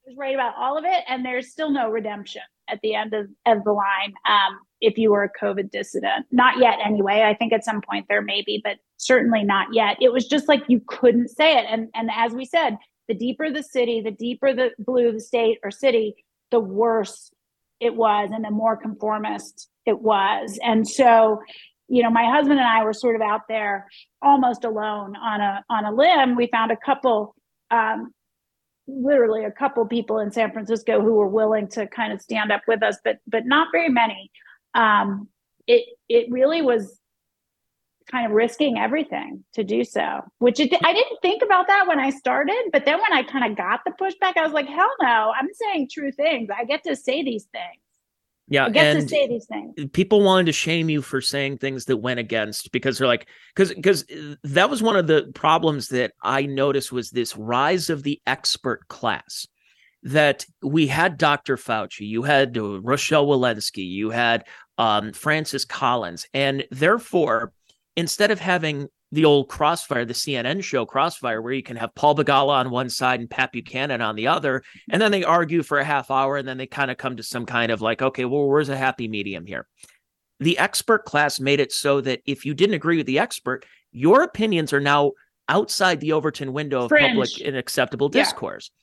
was right about all of it and there's still no redemption at the end of, of the line um, if you were a covid dissident. Not yet anyway. I think at some point there may be but certainly not yet. It was just like you couldn't say it. And and as we said the deeper the city, the deeper the blue the state or city, the worse it was and the more conformist it was. And so, you know, my husband and I were sort of out there almost alone on a on a limb. We found a couple um, literally a couple people in San Francisco who were willing to kind of stand up with us, but but not very many. Um, it it really was kind of risking everything to do so which it, i didn't think about that when i started but then when i kind of got the pushback i was like hell no i'm saying true things i get to say these things yeah, I get to say these things. People wanted to shame you for saying things that went against because they're like, because because that was one of the problems that I noticed was this rise of the expert class. That we had Dr. Fauci, you had Rochelle Walensky, you had um, Francis Collins, and therefore instead of having the old Crossfire, the CNN show Crossfire, where you can have Paul Begala on one side and Pat Buchanan on the other, and then they argue for a half hour, and then they kind of come to some kind of like, okay, well, where's a happy medium here? The expert class made it so that if you didn't agree with the expert, your opinions are now outside the Overton window of Fringe. public and acceptable discourse. Yeah.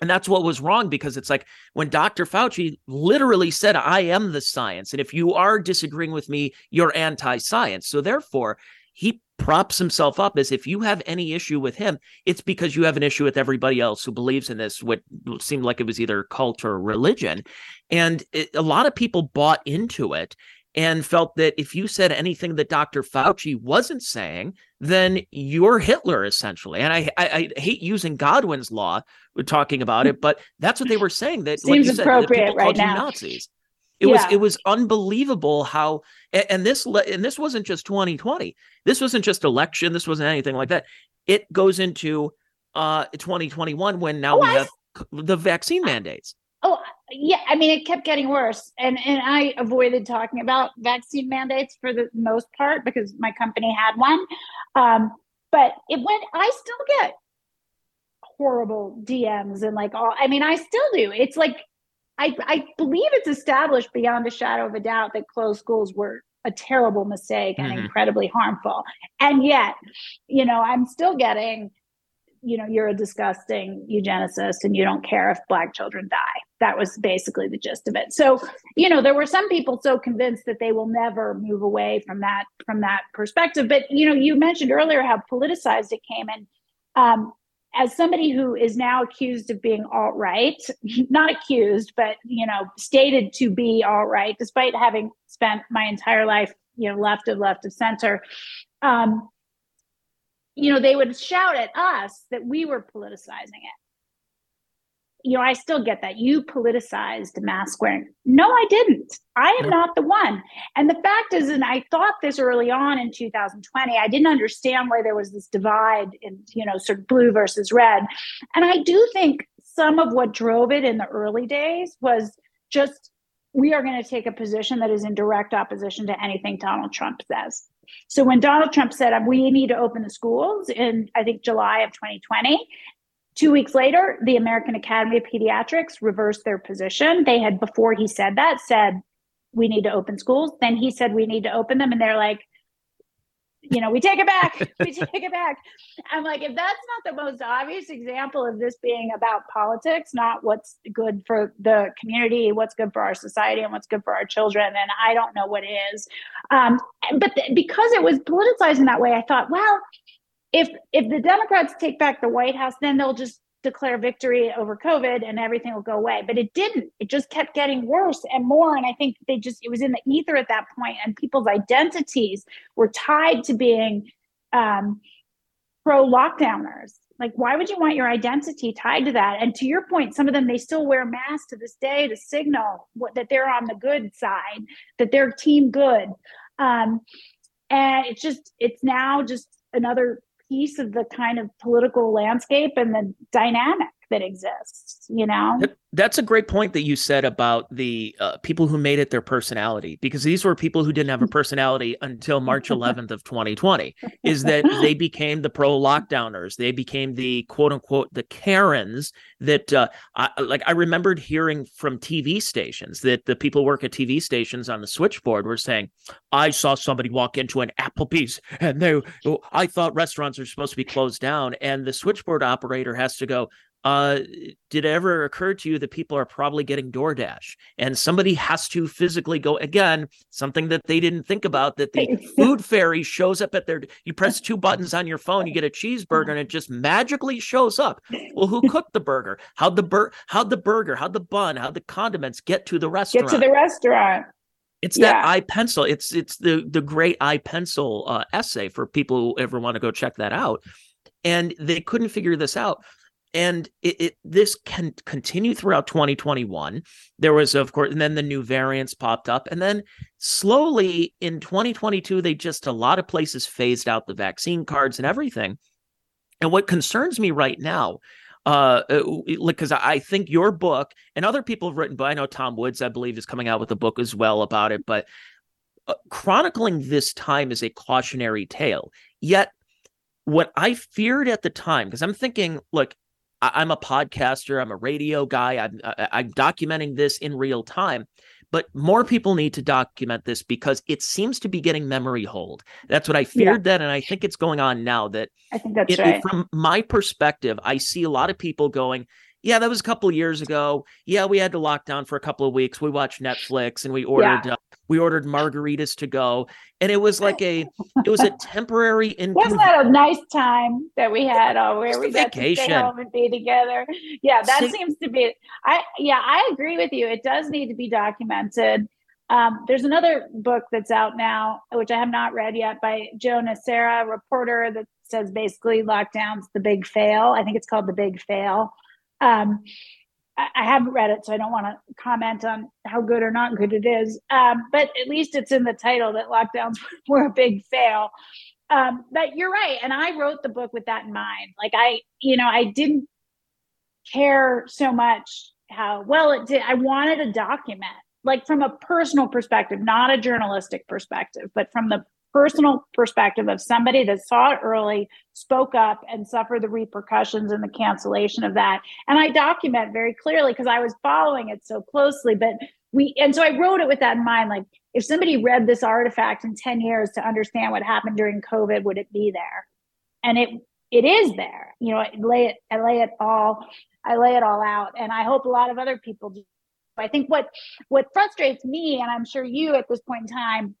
And that's what was wrong because it's like when Dr. Fauci literally said, I am the science. And if you are disagreeing with me, you're anti science. So therefore, he props himself up as if you have any issue with him, it's because you have an issue with everybody else who believes in this, what seemed like it was either cult or religion. And it, a lot of people bought into it and felt that if you said anything that Dr. Fauci wasn't saying, then you're Hitler essentially. And I, I, I hate using Godwin's law talking about it, but that's what they were saying. That seems like appropriate said, right now. Nazis. It yeah. was it was unbelievable how and this and this wasn't just 2020. This wasn't just election. This wasn't anything like that. It goes into uh 2021 when now oh, we I, have the vaccine mandates. Oh, yeah. I mean, it kept getting worse, and and I avoided talking about vaccine mandates for the most part because my company had one. Um, but it went. I still get horrible DMs and like all. I mean, I still do. It's like I I believe it's established beyond a shadow of a doubt that closed schools were a terrible mistake and mm-hmm. incredibly harmful. And yet, you know, I'm still getting you know, you're a disgusting eugenicist and you don't care if black children die. That was basically the gist of it. So, you know, there were some people so convinced that they will never move away from that from that perspective. But you know, you mentioned earlier how politicized it came, and um, as somebody who is now accused of being alt right, not accused, but you know, stated to be alt right, despite having spent my entire life, you know, left of left of center. Um, you know, they would shout at us that we were politicizing it. You know, I still get that. You politicized mask wearing. No, I didn't. I am not the one. And the fact is, and I thought this early on in 2020, I didn't understand why there was this divide in, you know, sort of blue versus red. And I do think some of what drove it in the early days was just we are going to take a position that is in direct opposition to anything Donald Trump says So when Donald Trump said we need to open the schools in I think July of 2020, two weeks later, the American Academy of Pediatrics reversed their position. They had before he said that said we need to open schools. Then he said we need to open them, and they're like, you know, we take it back. we take it back. I'm like, if that's not the most obvious example of this being about politics, not what's good for the community, what's good for our society, and what's good for our children, then I don't know what is. Um, but th- because it was politicized in that way, I thought, well, if if the Democrats take back the White House, then they'll just declare victory over COVID and everything will go away. But it didn't. It just kept getting worse and more. And I think they just, it was in the ether at that point, and people's identities were tied to being um, pro lockdowners. Like, why would you want your identity tied to that? And to your point, some of them, they still wear masks to this day to signal what, that they're on the good side, that they're team good. Um, and it's just, it's now just another piece of the kind of political landscape and the dynamic that exists you know? That's a great point that you said about the uh, people who made it their personality because these were people who didn't have a personality until march 11th of 2020 is that they became the pro lockdowners they became the quote unquote the karens that uh, I, like i remembered hearing from tv stations that the people work at tv stations on the switchboard were saying i saw somebody walk into an applebee's and they i thought restaurants are supposed to be closed down and the switchboard operator has to go uh, did it ever occur to you that people are probably getting DoorDash and somebody has to physically go again, something that they didn't think about that the food fairy shows up at their, you press two buttons on your phone, you get a cheeseburger and it just magically shows up. Well, who cooked the burger? How'd the bur- how'd the burger, how'd the bun, how'd the condiments get to the restaurant? Get to the restaurant. It's that yeah. I, Pencil. It's it's the the great I, Pencil uh, essay for people who ever want to go check that out. And they couldn't figure this out and it, it, this can continue throughout 2021 there was of course and then the new variants popped up. And then slowly in 2022 they just a lot of places phased out the vaccine cards and everything. And what concerns me right now uh because uh, i think your book and other people have written but i know tom woods i believe is coming out with a book as well about it. But uh, chronicling this time is a cautionary tale. Yet what I feared at the time, because I'm thinking, look, I, am a podcaster. I'm a radio guy. I'm, I'm documenting this in real time. But more people need to document this because it seems to be getting memory hold. That's what I feared yeah. then, and I think it's going on now. That I think that's it, right. From my perspective, I see a lot of people going, yeah, that was a couple of years ago. Yeah, we had to lock down for a couple of weeks. We watched Netflix and we ordered yeah. uh, we ordered margaritas to go, and it was like a it was a temporary. Incon- Wasn't that a nice time that we had? Oh, where we got vacation. to stay home and be together. Yeah, that See, seems to be. I yeah, I agree with you. It does need to be documented. Um, there's another book that's out now, which I have not read yet, by Joe Nocera, a reporter that says basically lockdown's the big fail. I think it's called The Big Fail. Um, I, haven't read it, so I don't want to comment on how good or not good it is. Um, but at least it's in the title that lockdowns were a big fail. Um, but you're right, and I wrote the book with that in mind. Like I, you know, I didn't care so much how well it did. I wanted to document, like from a personal perspective, not a journalistic perspective, but from the personal perspective of somebody that saw it early, spoke up, and suffered the repercussions and the cancellation of that. And I document very clearly because I was following it so closely. But we, and so I wrote it with that in mind. Like, if somebody read this artifact in 10 years to understand what happened during COVID, would it be there? And it, it is there. You know, I lay it, I lay it all, I lay it all out. And I hope a lot of other people do. I think what what frustrates me, and I'm sure you at this point in time,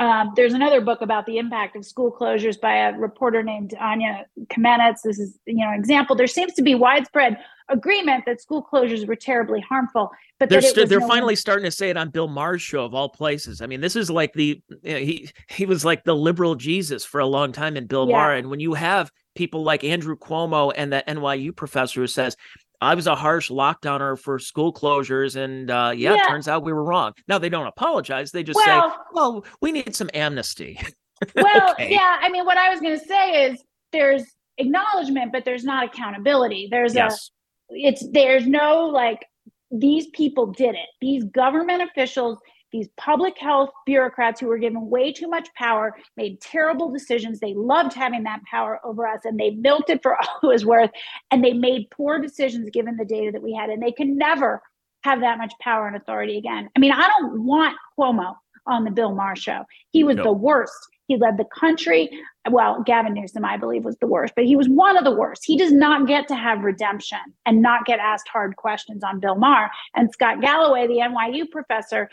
um, there's another book about the impact of school closures by a reporter named Anya Kamenetz. This is, you know, an example. There seems to be widespread agreement that school closures were terribly harmful, but they're st- they're no finally one- starting to say it on Bill Maher's show of all places. I mean, this is like the you know, he he was like the liberal Jesus for a long time in Bill yeah. Maher, and when you have people like Andrew Cuomo and the NYU professor who says I was a harsh lockdowner for school closures, and uh, yeah, yeah, turns out we were wrong. Now they don't apologize; they just well, say, "Well, we need some amnesty." well, okay. yeah. I mean, what I was going to say is there's acknowledgement, but there's not accountability. There's yes. a, it's there's no like these people did it. These government officials these public health bureaucrats who were given way too much power made terrible decisions. They loved having that power over us and they milked it for all it was worth. And they made poor decisions given the data that we had. And they can never have that much power and authority again. I mean, I don't want Cuomo on the Bill Maher show. He was no. the worst. He led the country. Well, Gavin Newsom, I believe, was the worst, but he was one of the worst. He does not get to have redemption and not get asked hard questions on Bill Maher. And Scott Galloway, the NYU professor,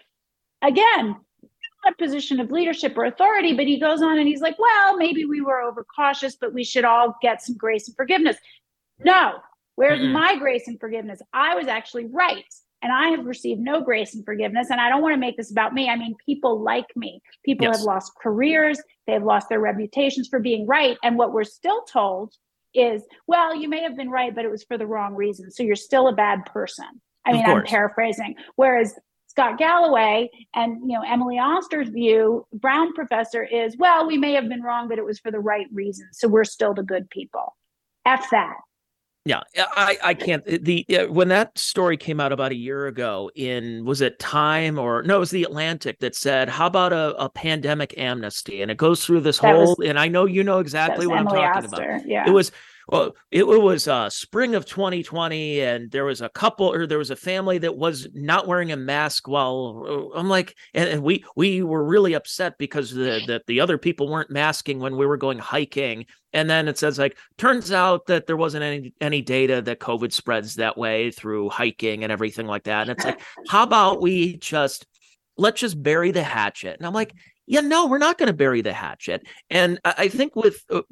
again, a position of leadership or authority, but he goes on and he's like, well, maybe we were overcautious, but we should all get some grace and forgiveness. No, where's mm-hmm. my grace and forgiveness? I was actually right and I have received no grace and forgiveness. And I don't want to make this about me. I mean, people like me. People yes. have lost careers, they've lost their reputations for being right. And what we're still told is, well, you may have been right, but it was for the wrong reason. So you're still a bad person. I mean, I'm paraphrasing. Whereas Scott Galloway and you know Emily Oster's view, Brown professor, is well, we may have been wrong, but it was for the right reasons, So we're still the good people. F that. Yeah, I, I can't. The when that story came out about a year ago in was it Time or no, it was the Atlantic that said, "How about a, a pandemic amnesty?" And it goes through this that whole. Was, and I know you know exactly what Emily I'm talking Oster, about. Yeah, it was well, it, was uh, spring of 2020, and there was a couple, or there was a family that was not wearing a mask. While uh, I'm like, and, and we we were really upset because the, that the other people weren't masking when we were going hiking. And then it says like, turns out that there wasn't any any data that COVID spreads that way through hiking and everything like that. And it's like, how about we just let's just bury the hatchet? And I'm like, yeah, no, we're not going to bury the hatchet. And I think with uh,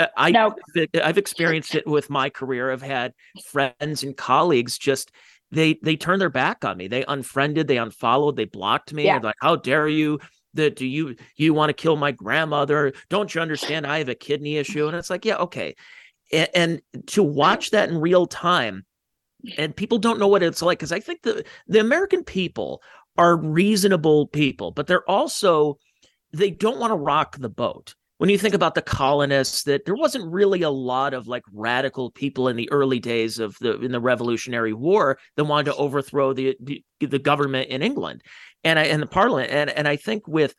uh I, no. I've experienced it with my career. I've had friends and colleagues just they they turned their back on me. They unfriended, they unfollowed, they blocked me. Yeah. like, how dare you? That do you you want to kill my grandmother? Don't you understand? I have a kidney issue, and it's like, yeah, okay. And, and to watch that in real time, and people don't know what it's like because I think the the American people are reasonable people, but they're also they don't want to rock the boat. When you think about the colonists, that there wasn't really a lot of like radical people in the early days of the in the Revolutionary War that wanted to overthrow the the, the government in England and I, and the Parliament. And and I think with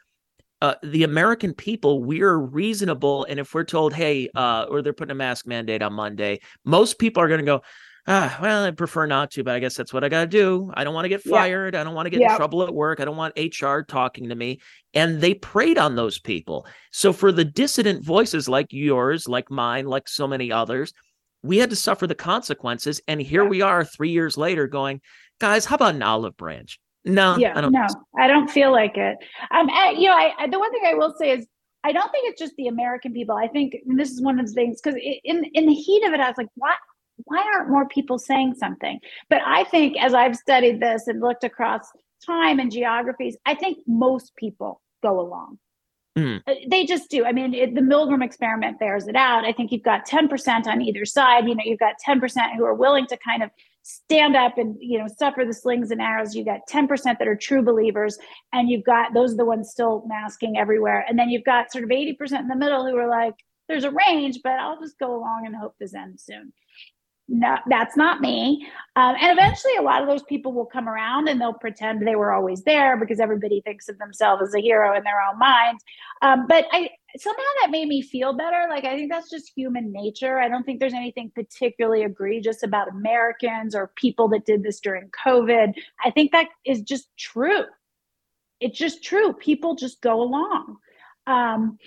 uh, the American people, we're reasonable. And if we're told, hey, uh, or they're putting a mask mandate on Monday, most people are going to go, ah, well, I prefer not to, but I guess that's what I got to do. I don't want to get fired. Yeah. I don't want to get yeah. in trouble at work. I don't want HR talking to me. And they preyed on those people. So for the dissident voices like yours, like mine, like so many others, we had to suffer the consequences. And here yeah. we are three years later going, guys, how about an olive branch? No, yeah, I don't no, I don't feel like it. Um, I, you know, I, I, the one thing I will say is I don't think it's just the American people. I think this is one of the things because in in the heat of it, I was like, what? Why aren't more people saying something? But I think as I've studied this and looked across time and geographies, I think most people go along. Mm. They just do. I mean, it, the Milgram experiment bears it out. I think you've got 10% on either side. You know, you've got 10% who are willing to kind of stand up and, you know, suffer the slings and arrows. You've got 10% that are true believers. And you've got those are the ones still masking everywhere. And then you've got sort of 80% in the middle who are like, there's a range, but I'll just go along and hope this ends soon no, that's not me. Um, and eventually, a lot of those people will come around and they'll pretend they were always there because everybody thinks of themselves as a hero in their own mind. Um, but I somehow that made me feel better. Like I think that's just human nature. I don't think there's anything particularly egregious about Americans or people that did this during COVID. I think that is just true. It's just true. People just go along. Um,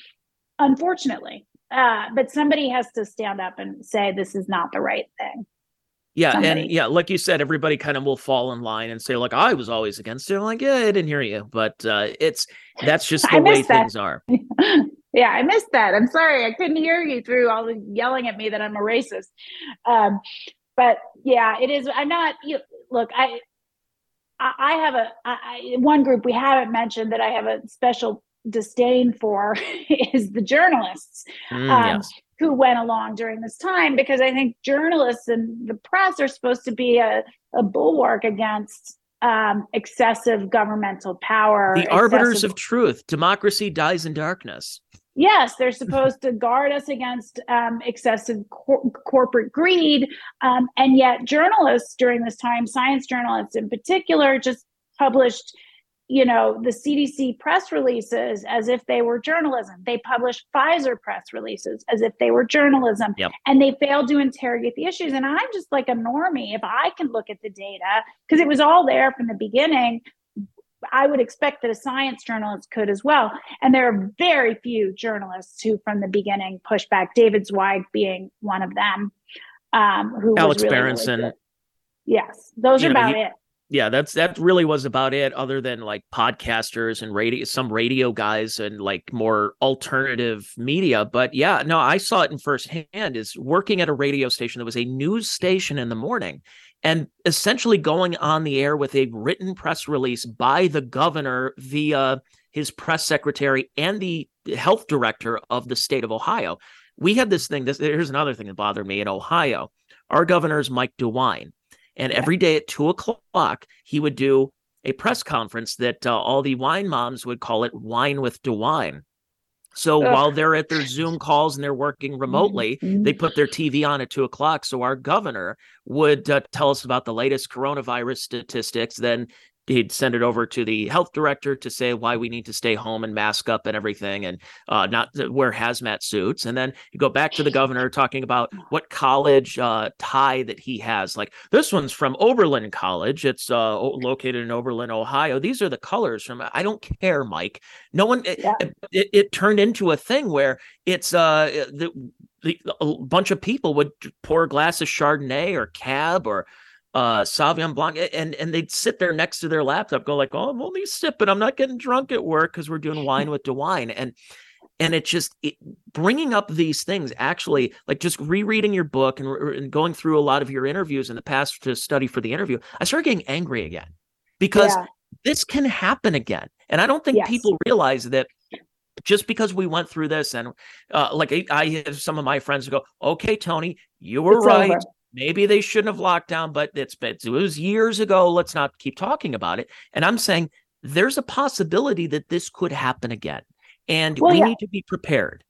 unfortunately uh, but somebody has to stand up and say this is not the right thing. Yeah, somebody. and yeah, like you said, everybody kind of will fall in line and say, like, I was always against it. I'm like, yeah, I didn't hear you. But uh, it's that's just the way that. things are. yeah, I missed that. I'm sorry. I couldn't hear you through all the yelling at me that I'm a racist. Um, but yeah, it is. I'm not. You, look, I I have a I, one group we haven't mentioned that I have a special disdain for is the journalists mm, um, yes. who went along during this time because I think journalists and the press are supposed to be a, a bulwark against um, excessive governmental power. The arbiters of truth. Democracy dies in darkness. Yes, they're supposed to guard us against um, excessive cor- corporate greed. Um, and yet, journalists during this time, science journalists in particular, just published you know the cdc press releases as if they were journalism. They publish pfizer press releases as if they were journalism Yep. and they failed to interrogate the issues. And i'm just like a normie. If i can look at the data because it was all there from the beginning i would expect that a science journalist could as well. And there are very few journalists who from the beginning push back. David zweig being one of them um who Alex really, really Berenson. good. yes. Those You are know, about he- it yeah that's that really was about it other than like podcasters and radio some radio guys and like more alternative media but yeah no i saw it in firsthand is working at a radio station that was a news station in the morning and essentially going on the air with a written press release by the governor via his press secretary and the health director of the state of ohio. We had this thing this here's another thing that bothered me in ohio. Our governor is mike dewine and every day at two o'clock, he would do a press conference that uh, all the wine moms would call it Wine with DeWine. So Ugh. while they're at their Zoom calls and they're working remotely, Mhm. they put their TV on at two o'clock. So our governor would uh, tell us about the latest coronavirus statistics. Then he'd send it over to the health director to say why we need to stay home and mask up and everything and uh, not wear hazmat suits. And then you go back to the governor talking about what college uh, tie that he has. Like this one's from Oberlin College. It's uh, located in Oberlin, Ohio. These are the colors from. I don't care, Mike. No one. it- Yeah. It, it, turned into a thing where it's uh the, the a bunch of people would pour a glass of Chardonnay or Cab or uh Sauvignon Blanc and and they'd sit there next to their laptop go like oh I'm only sipping I'm not getting drunk at work because we're doing wine with DeWine and and it just it, bringing up these things actually like just rereading your book and, and going through a lot of your interviews in the past to study for the interview I started getting angry again because Yeah. this can happen again and I don't think Yes. people realize that just because we went through this and uh, like I, I have some of my friends go okay Tony you were It's right over. Maybe they shouldn't have locked down, but it's been it was years ago. Let's not keep talking about it. And I'm saying there's a possibility that this could happen again. And Well, we yeah. need to be prepared.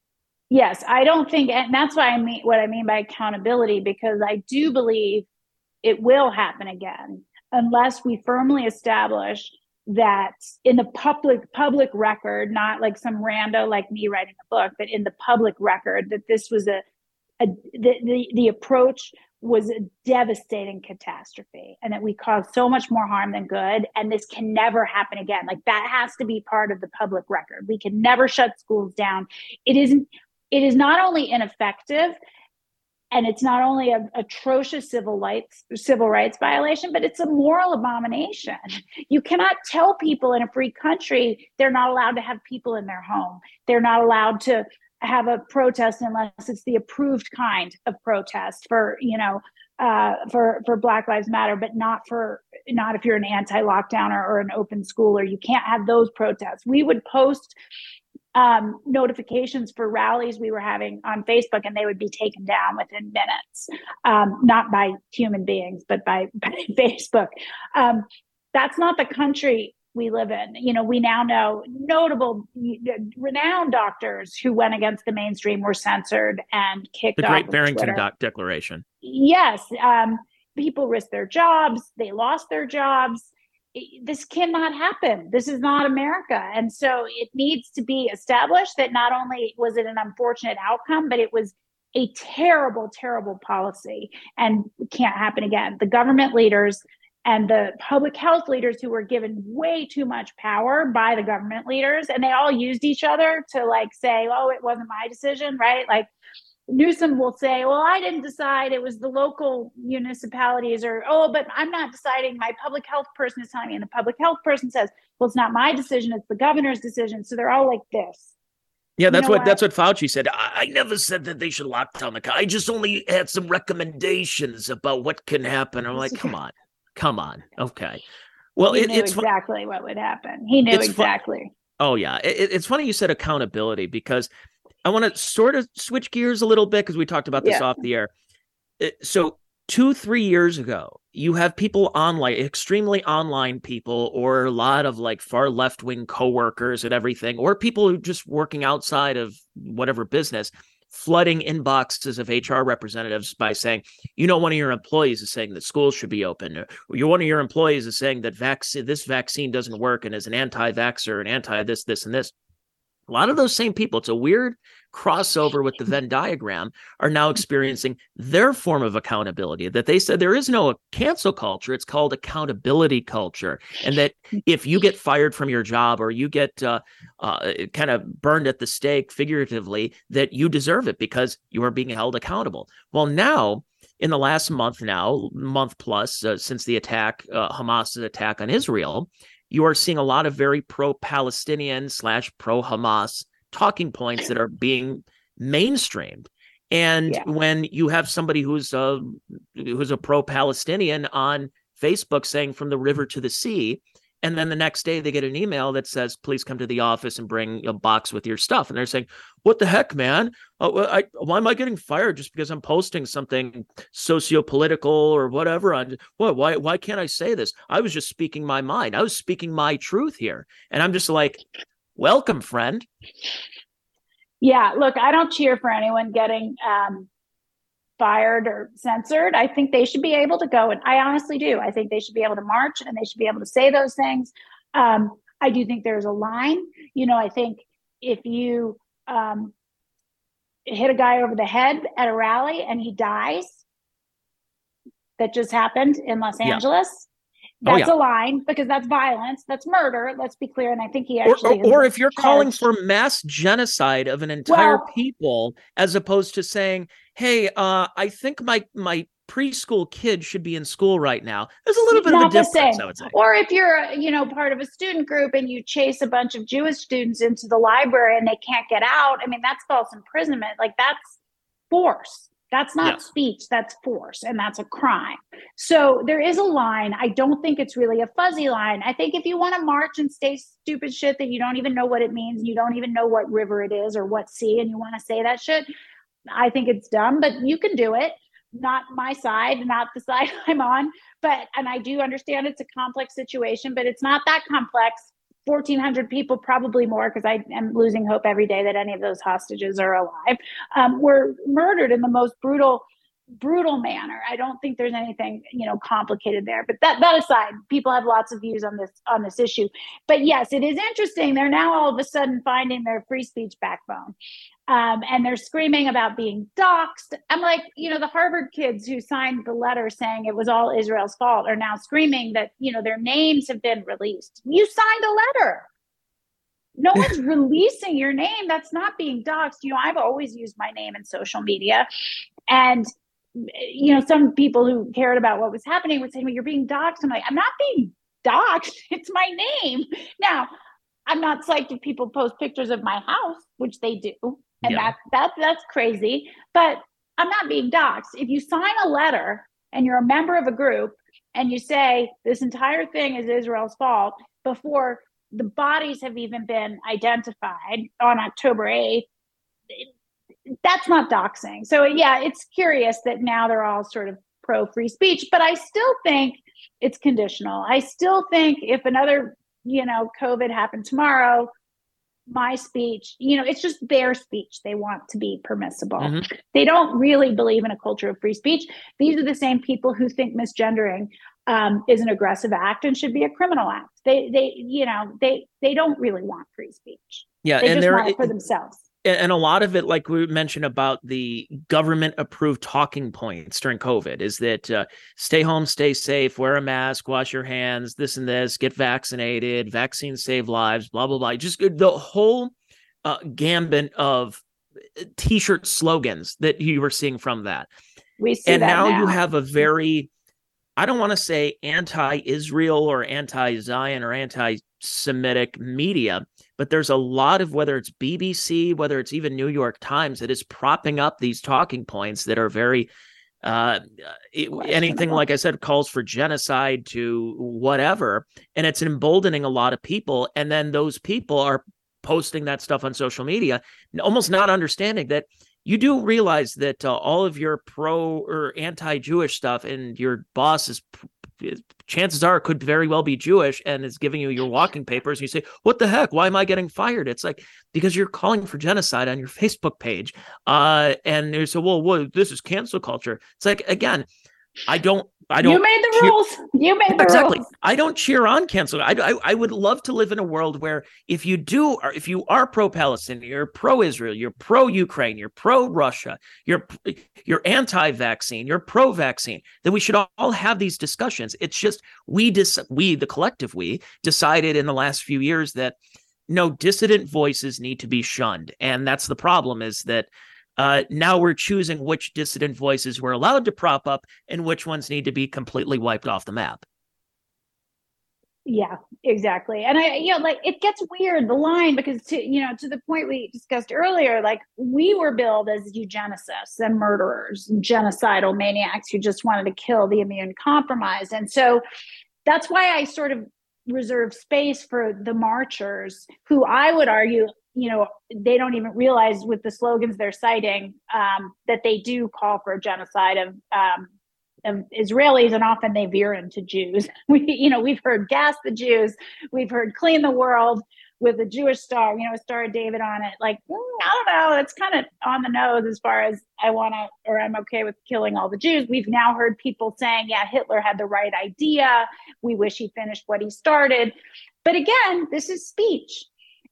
Yes, I don't think, and that's what I mean. What I mean by accountability, because I do believe it will happen again unless we firmly establish that in the public public record, not like some rando like me writing a book, but in the public record, that this was a, a the, the the approach was a devastating catastrophe and that we caused so much more harm than good. And this can never happen again. Like that has to be part of the public record. We can never shut schools down. It isn't it is not only ineffective and it's not only an atrocious civil rights civil rights violation but it's a moral abomination. You cannot tell people in a free country they're not allowed to have people in their home. They're not allowed to have a protest unless it's the approved kind of protest for you know uh, for for Black Lives Matter, but not for not if you're an anti-lockdown or, or an open school, or you can't have those protests. We would post um, notifications for rallies we were having on Facebook, and they would be taken down within minutes, um, not by human beings, but by, by Facebook. Um, that's not the country we live in. You know, we now know notable, renowned doctors who went against the mainstream were censored and kicked out The Great Barrington. Doc Declaration. Yes, um, people risked their jobs. They lost their jobs. This cannot happen. This is not America, and so it needs to be established that not only was it an unfortunate outcome, but it was a terrible, terrible policy, and can't happen again. The government leaders and the public health leaders who were given way too much power by the government leaders and they all used each other to like say oh it wasn't my decision right like newsom will say well i didn't decide it was the local municipalities or oh but i'm not deciding my public health person is telling me and the public health person says well it's not my decision it's the governor's decision so they're all like this Yeah, that's know what, what? that's what Fauci said. I, I never said that they should lock down the. I just only had some recommendations about what can happen. I'm like, come on, come on, okay. Well, he it, knew it's fu- exactly what would happen he knew It's fu- exactly Oh yeah, it- it's funny you said accountability because I want to sort of switch gears a little bit because we talked about this Yeah. off the air. So two three years ago, you have people online, extremely online people, or a lot of like far left wing coworkers and everything, or people who just working outside of whatever business, flooding inboxes of HR representatives by saying, you know, one of your employees is saying that schools should be open. Or you one of your employees is saying that this vaccine doesn't work and is an anti-vaxxer and anti this, this, and this. A lot of those same people, it's a weird crossover with the Venn diagram, are now experiencing their form of accountability. That they said there is no cancel culture, it's called accountability culture. And that if you get fired from your job or you get uh, uh, kind of burned at the stake figuratively, that you deserve it because you are being held accountable. Well, now, in the last month now, month plus uh, since the attack, uh, Hamas's attack on Israel, you are seeing a lot of very pro-Palestinian slash pro-Hamas talking points that are being mainstreamed. And yeah. when you have somebody who's a who's a pro-Palestinian on Facebook saying from the river to the sea, and then the next day they get an email that says, please come to the office and bring a box with your stuff. And they're saying, what the heck, man? Uh, I, why am I getting fired just because I'm posting something socio-political or whatever? On what? Why? Why can't I say this? I was just speaking my mind. I was speaking my truth here, and I'm just like, welcome, friend. Yeah, look, I don't cheer for anyone getting um, fired or censored. I think they should be able to go, and I honestly do. I think they should be able to march and they should be able to say those things. Um, I do think there's a line. You know, I think if you um, hit a guy over the head at a rally and he dies, that just happened in Los Angeles. Oh, that's oh, yeah. a line because that's violence. That's murder. Let's be clear. And I think he actually. Or, or, or if you're charged. calling for mass genocide of an entire well, people, as opposed to saying, "Hey, uh, I think my my preschool kid should be in school right now." There's a little bit of a difference, I would say. Or if you're, you know, part of a student group and you chase a bunch of Jewish students into the library and they can't get out. I mean, that's false imprisonment. Like that's force. That's not yes. speech, that's force, and that's a crime. So there is a line. I don't think it's really a fuzzy line. I think if you want to march and say stupid shit that you don't even know what it means, you don't even know what river it is or what sea, and you want to say that shit, I think it's dumb, but you can do it. Not my side, not the side I'm on. But, and I do understand it's a complex situation, but it's not that complex 1,400 people, probably more, because I am losing hope every day that any of those hostages are alive, um, were murdered in the most brutal, brutal manner. I don't think there's anything, you know, complicated there. But that that aside, people have lots of views on this on this issue. But yes, it is interesting. They're now all of a sudden finding their free speech backbone um, and they're screaming about being doxxed. I'm like, you know, the Harvard kids who signed the letter saying it was all Israel's fault are now screaming that, you know, their names have been released. You signed a letter. No one's releasing your name. That's not being doxxed. You know, I've always used my name in social media. And, you know, some people who cared about what was happening would say, well, you're being doxxed. I'm like, I'm not being doxxed. It's my name. Now, I'm not psyched if people post pictures of my house, which they do and yeah. that that that's crazy. But I'm not being doxxed. If you sign a letter and you're a member of a group and you say this entire thing is Israel's fault before the bodies have even been identified on October 8th, that's not doxing. So yeah, it's curious that now they're all sort of pro free speech, but I still think it's conditional. I still think if another, you know, COVID happened tomorrow, my speech, you know, it's just their speech they want to be permissible. Mm-hmm. They don't really believe in a culture of free speech. These are the same people who think misgendering um, is an aggressive act and should be a criminal act. They, they, you know, they, they don't really want free speech. Yeah, they and they're for themselves and a lot of it like we mentioned about the government approved talking points during covid is that uh, stay home stay safe wear a mask wash your hands this and this get vaccinated vaccines save lives blah blah blah. Just the whole uh, gambit of uh, t-shirt slogans that you were seeing from that. We see and now, now you have a very I don't want to say anti Israel or anti Zion or anti Semitic media, but there's a lot of whether it's BBC, whether it's even New York Times, that is propping up these talking points that are very uh, anything like I said calls for genocide to whatever, and it's emboldening a lot of people. And then those people are posting that stuff on social media, almost not understanding that you do realize that uh, all of your pro or anti-Jewish stuff and your boss is chances are it could very well be Jewish and is giving you your walking papers. And you say, "What the heck? Why am I getting fired?" It's like because you're calling for genocide on your Facebook page, uh, and you say, "Well, well, this is cancel culture." It's like again, I don't I don't. You made the cheer- rules. You made the rules. exactly. rules. I don't cheer on cancel. I, I, I would love to live in a world where if you do, or if you are pro-Palestinian, you're pro-Israel, you're pro-Ukraine, you're pro-Russia, you're you're anti-vaccine, you're pro-vaccine, then we should all have these discussions. It's just we dis we the collective we decided in the last few years that no dissident voices need to be shunned, and that's the problem. Is that uh, now we're choosing which dissident voices we're allowed to prop up and which ones need to be completely wiped off the map. Yeah, exactly. And I, you know, like it gets weird the line because to you know to the point we discussed earlier, like we were billed as eugenicists and murderers, and genocidal maniacs who just wanted to kill the immune compromised, and so that's why I sort of reserve space for the marchers who I would argue you know they don't even realize with the slogans they're citing um, that they do call for a genocide of, um, of Israelis, and often they veer into Jews. We, you know, we've heard "gas the Jews," we've heard "clean the world" with a Jewish star, you know, a Star of David on it. Like, mm, I don't know, it's kind of on the nose as far as I want to, or I'm okay with killing all the Jews. We've now heard people saying, yeah, Hitler had the right idea. We wish he finished what he started. But again, this is speech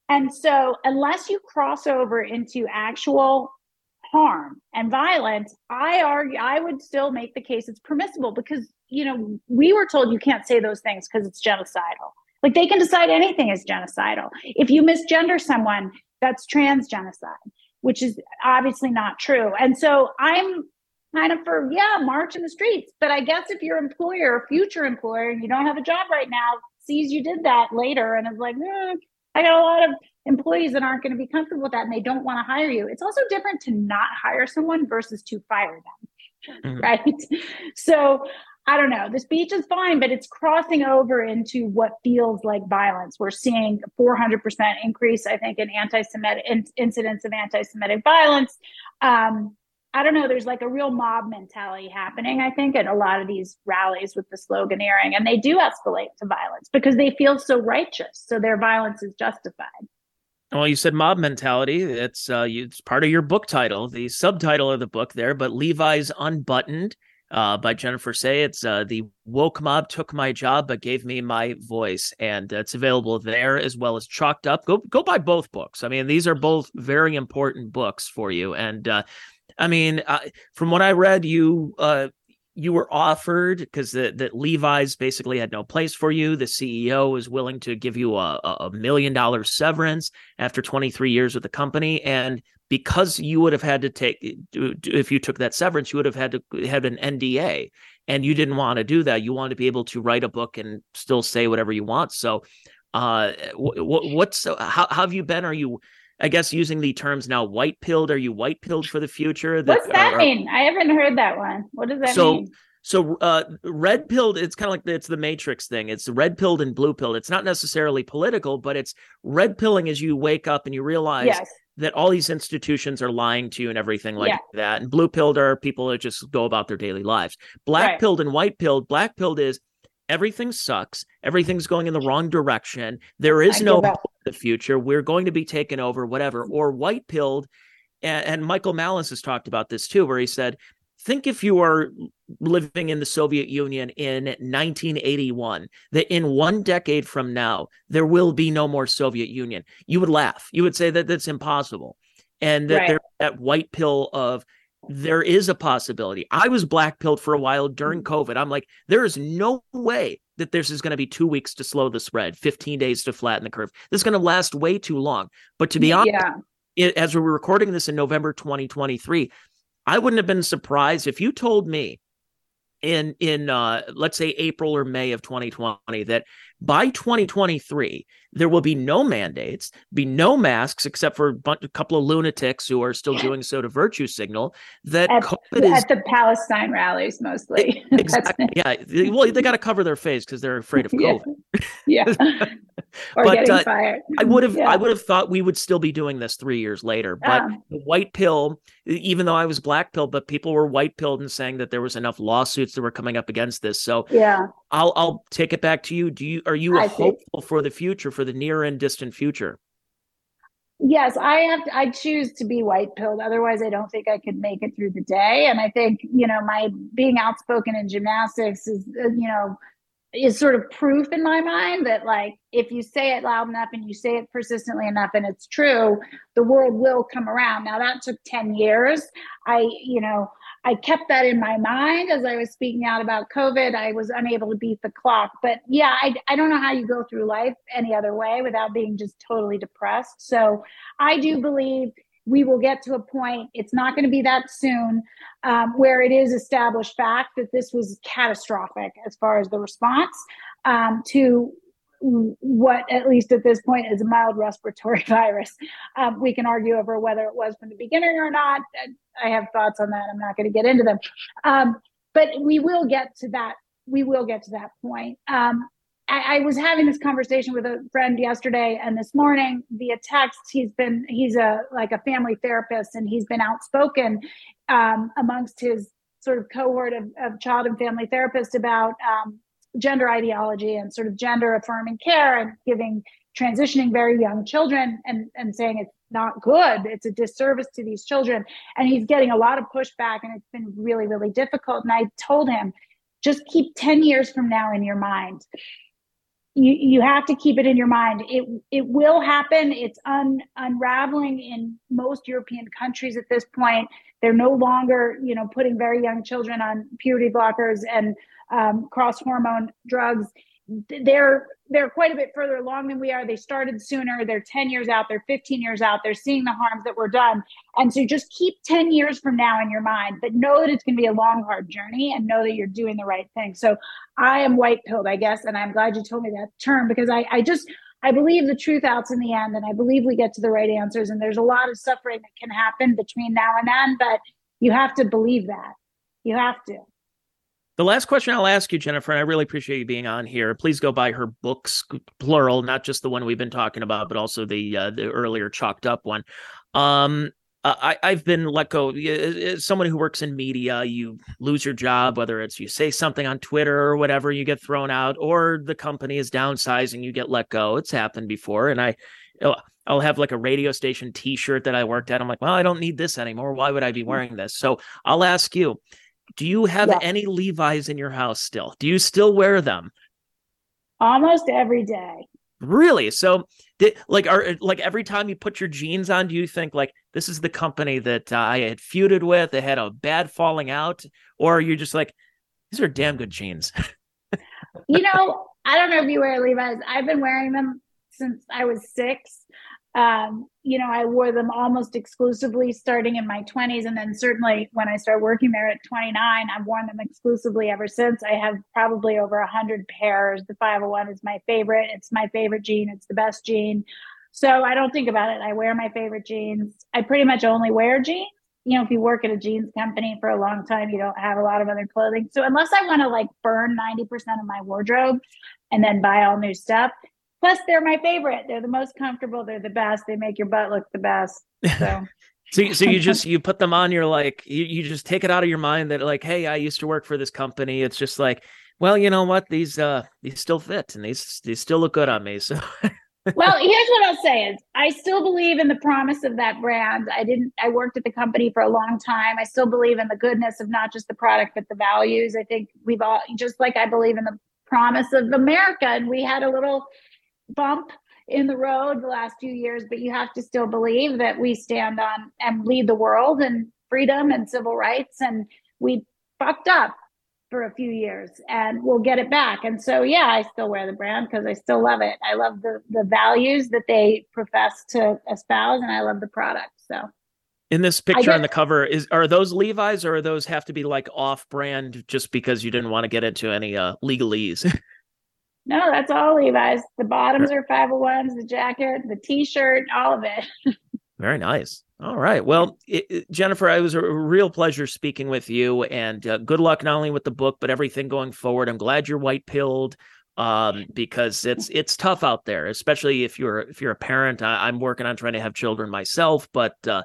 and so, unless you cross over into actual harm and violence, I argue I would still make the case it's permissible because you know we were told you can't say those things because it's genocidal. Like they can decide anything is genocidal. If you misgender someone, that's trans genocide, which is obviously not true. And so I'm kind of for yeah, march in the streets. But I guess if your employer, future employer, and you don't have a job right now, sees you did that later and is like, eh, I got a lot of employees that aren't going to be comfortable with that and they don't want to hire you. It's also different to not hire someone versus to fire them. Mm-hmm. Right. So I don't know. The speech is fine, but it's crossing over into what feels like violence. We're seeing 400% increase, I think, in anti-Semitic in, incidents of anti-Semitic violence. Um, I don't know, there's like a real mob mentality happening, I think, at a lot of these rallies with the sloganeering. And they do escalate to violence because they feel so righteous. So their violence is justified. Well, you said mob mentality. It's uh, it's part of your book title, the subtitle of the book there. But Levi's Unbuttoned uh, by Jennifer Sey. It's uh, the woke mob took my job but gave me my voice, and it's available there as well as Chalked Up. Go go buy both books. I mean, these are both very important books for you, and uh, I mean, uh, from what I read, you uh, you were offered because that Levi's basically had no place for you. The CEO was willing to give you a, a million dollar severance after 23 years with the company, and because you would have had to take if you took that severance, you would have had to have an NDA, and you didn't want to do that. You wanted to be able to write a book and still say whatever you want. So, uh, what, what's how, how have you been? Are you I guess using the terms now white pilled. Are you white pilled for the future? That, What's that are, mean? I haven't heard that one. What does that so, mean? So uh, red pilled, it's kind of like it's the matrix thing. It's red pilled and blue pilled. It's not necessarily political, but it's red pilling as you wake up and you realize yes. that all these institutions are lying to you and everything like yeah. that. And blue pilled are people that just go about their daily lives. Black right. pilled and white pilled, black pilled is everything sucks. Everything's going in the wrong direction. There is I no hope the future. We're going to be taken over, whatever. Or white pilled. And, and Michael Malice has talked about this too, where he said, think if you are living in the Soviet Union in 1981, that in one decade from now, there will be no more Soviet Union. You would laugh. You would say that that's impossible. And that right. there that white pill of there is a possibility. I was black pilled for a while during mm. COVID. I'm like, there is no way that this is going to be two weeks to slow the spread, 15 days to flatten the curve. This is going to last way too long. But to be honest, yeah. it, as we were recording this in November 2023, I wouldn't have been surprised if you told me in in uh, let's say April or May of 2020 that by 2023, there will be no mandates, be no masks except for a couple of lunatics who are still doing so to virtue signal that at, COVID is at the Palestine rallies mostly. exactly. yeah. Well, they got to cover their face because they're afraid of COVID. Yeah. yeah. or but, getting uh, fired. I would have Yeah. I would have thought we would still be doing this three years later. But Um, the white pill, even though I was black pilled, but people were white pilled and saying that there was enough lawsuits that were coming up against this. So yeah. I'll I'll take it back to you. Do you are you I see. hopeful for the future, for the near and distant future? Yes, I have. To, I choose to be white pilled. Otherwise, I don't think I could make it through the day. And I think you know, my being outspoken in gymnastics is uh, you know is sort of proof in my mind that like if you say it loud enough and you say it persistently enough and it's true, the world will come around. Now that took ten years. I you know I kept that in my mind as I was speaking out about COVID. I was unable to beat the clock. But yeah, I, I don't know how you go through life any other way without being just totally depressed. So I do believe we will get to a point, it's not going to be that soon, um, where it is established fact that this was catastrophic as far as the response um, to what at least at this point is a mild respiratory virus. Um, we can argue over whether it was from the beginning or not. I have thoughts on that. I'm not going to get into them. Um, but we will get to that. We will get to that point. Um, I, I was having this conversation with a friend yesterday and this morning via text. He's been he's a like a family therapist and he's been outspoken um, amongst his sort of cohort of, of child and family therapists about um, gender ideology and sort of gender affirming care and giving transitioning very young children and and saying it's not good. It's a disservice to these children. And he's getting a lot of pushback and it's been really really difficult. And i told him just keep 10 years from now in your mind. You you have to keep it in your mind. It it will happen. It's un, unraveling in most european countries at this point. They're no longer you know putting very young children on puberty blockers and um, cross hormone drugs they're they're quite a bit further along than we are they started sooner they're 10 years out they're 15 years out they're seeing the harms that were done and so just keep 10 years from now in your mind but know that it's going to be a long hard journey and know that you're doing the right thing so i am white pilled i guess and i'm glad you told me that term because i i just I believe the truth outs in the end, and I believe we get to the right answers. And there's a lot of suffering that can happen between now and then, but you have to believe that. You have to. The last question I'll ask you, Jennifer, and I really appreciate you being on here. Please go buy her books, plural, not just the one we've been talking about, but also the uh, the earlier chalked up one. Um, I, I've been let go. As someone who works in media, you lose your job, whether it's you say something on Twitter or whatever, you get thrown out, or the company is downsizing, you get let go. It's happened before, and I. I'll have like a radio station T-shirt that I worked at. I'm like, well, I don't need this anymore. Why would I be wearing this? So I'll ask you: Do you have Yeah. any Levi's in your house still? Do you still wear them? Almost every day. Really? So, did, like, are like every time you put your jeans on, do you think like this is the company that uh, I had feuded with? They had a bad falling out, or are you just like, these are damn good jeans? you know, I don't know if you wear Levi's. I've been wearing them since I was six. Um, you know, I wore them almost exclusively starting in my 20s. And then certainly when I started working there at 29, I've worn them exclusively ever since. I have probably over 100 pairs. The 501 is my favorite. It's my favorite jean. It's the best jean. So I don't think about it. I wear my favorite jeans. I pretty much only wear jeans. You know, if you work at a jeans company for a long time, you don't have a lot of other clothing. So unless I want to like burn 90% of my wardrobe and then buy all new stuff, plus they're my favorite. They're the most comfortable. They're the best. They make your butt look the best. So So, you- so you just you put them on. You're like, you, you just take it out of your mind that like, hey, I used to work for this company. It's just like, well, you know what? These uh these still fit and these these still look good on me. So well, here's what I'll say is I still believe in the promise of that brand. I didn't I worked at the company for a long time. I still believe in the goodness of not just the product but the values. I think we've all just like I believe in the promise of America and we had a little bump in the road the last few years, but you have to still believe that we stand on and lead the world and freedom and civil rights and we fucked up for a few years and we'll get it back. And so, yeah, I still wear the brand because I still love it. I love the the values that they profess to espouse, and I love the product. So, in this picture on the cover, is are those Levi's or are those have to be like off brand just because you didn't want to get into any uh legalese? No, that's all Levi's. The bottoms are 501s, the jacket, the t-shirt, all of it. Very nice. All right. Well, it, it, Jennifer, it was a real pleasure speaking with you, and uh, good luck not only with the book but everything going forward. I'm glad you're white pilled um, because it's it's tough out there, especially if you're if you're a parent. I, am working on trying to have children myself, but uh,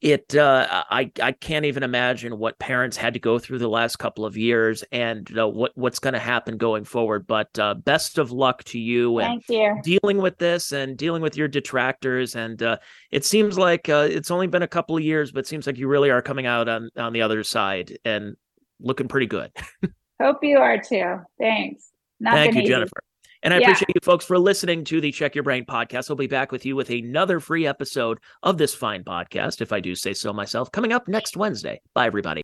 it uh, I I can't even imagine what parents had to go through the last couple of years and uh, what what's going to happen going forward. But uh, best of luck to you and you. dealing with this and dealing with your detractors. And uh, it seems like uh, it's only been a couple of years, but it seems like you really are coming out on on the other side and looking pretty good. Hope you are too. Thanks. Not Thank you, easy. Jennifer. And I yeah. appreciate you folks for listening to the Check Your Brain podcast. I'll be back with you with another free episode of this fine podcast, if I do say so myself, coming up next Wednesday. Bye, everybody.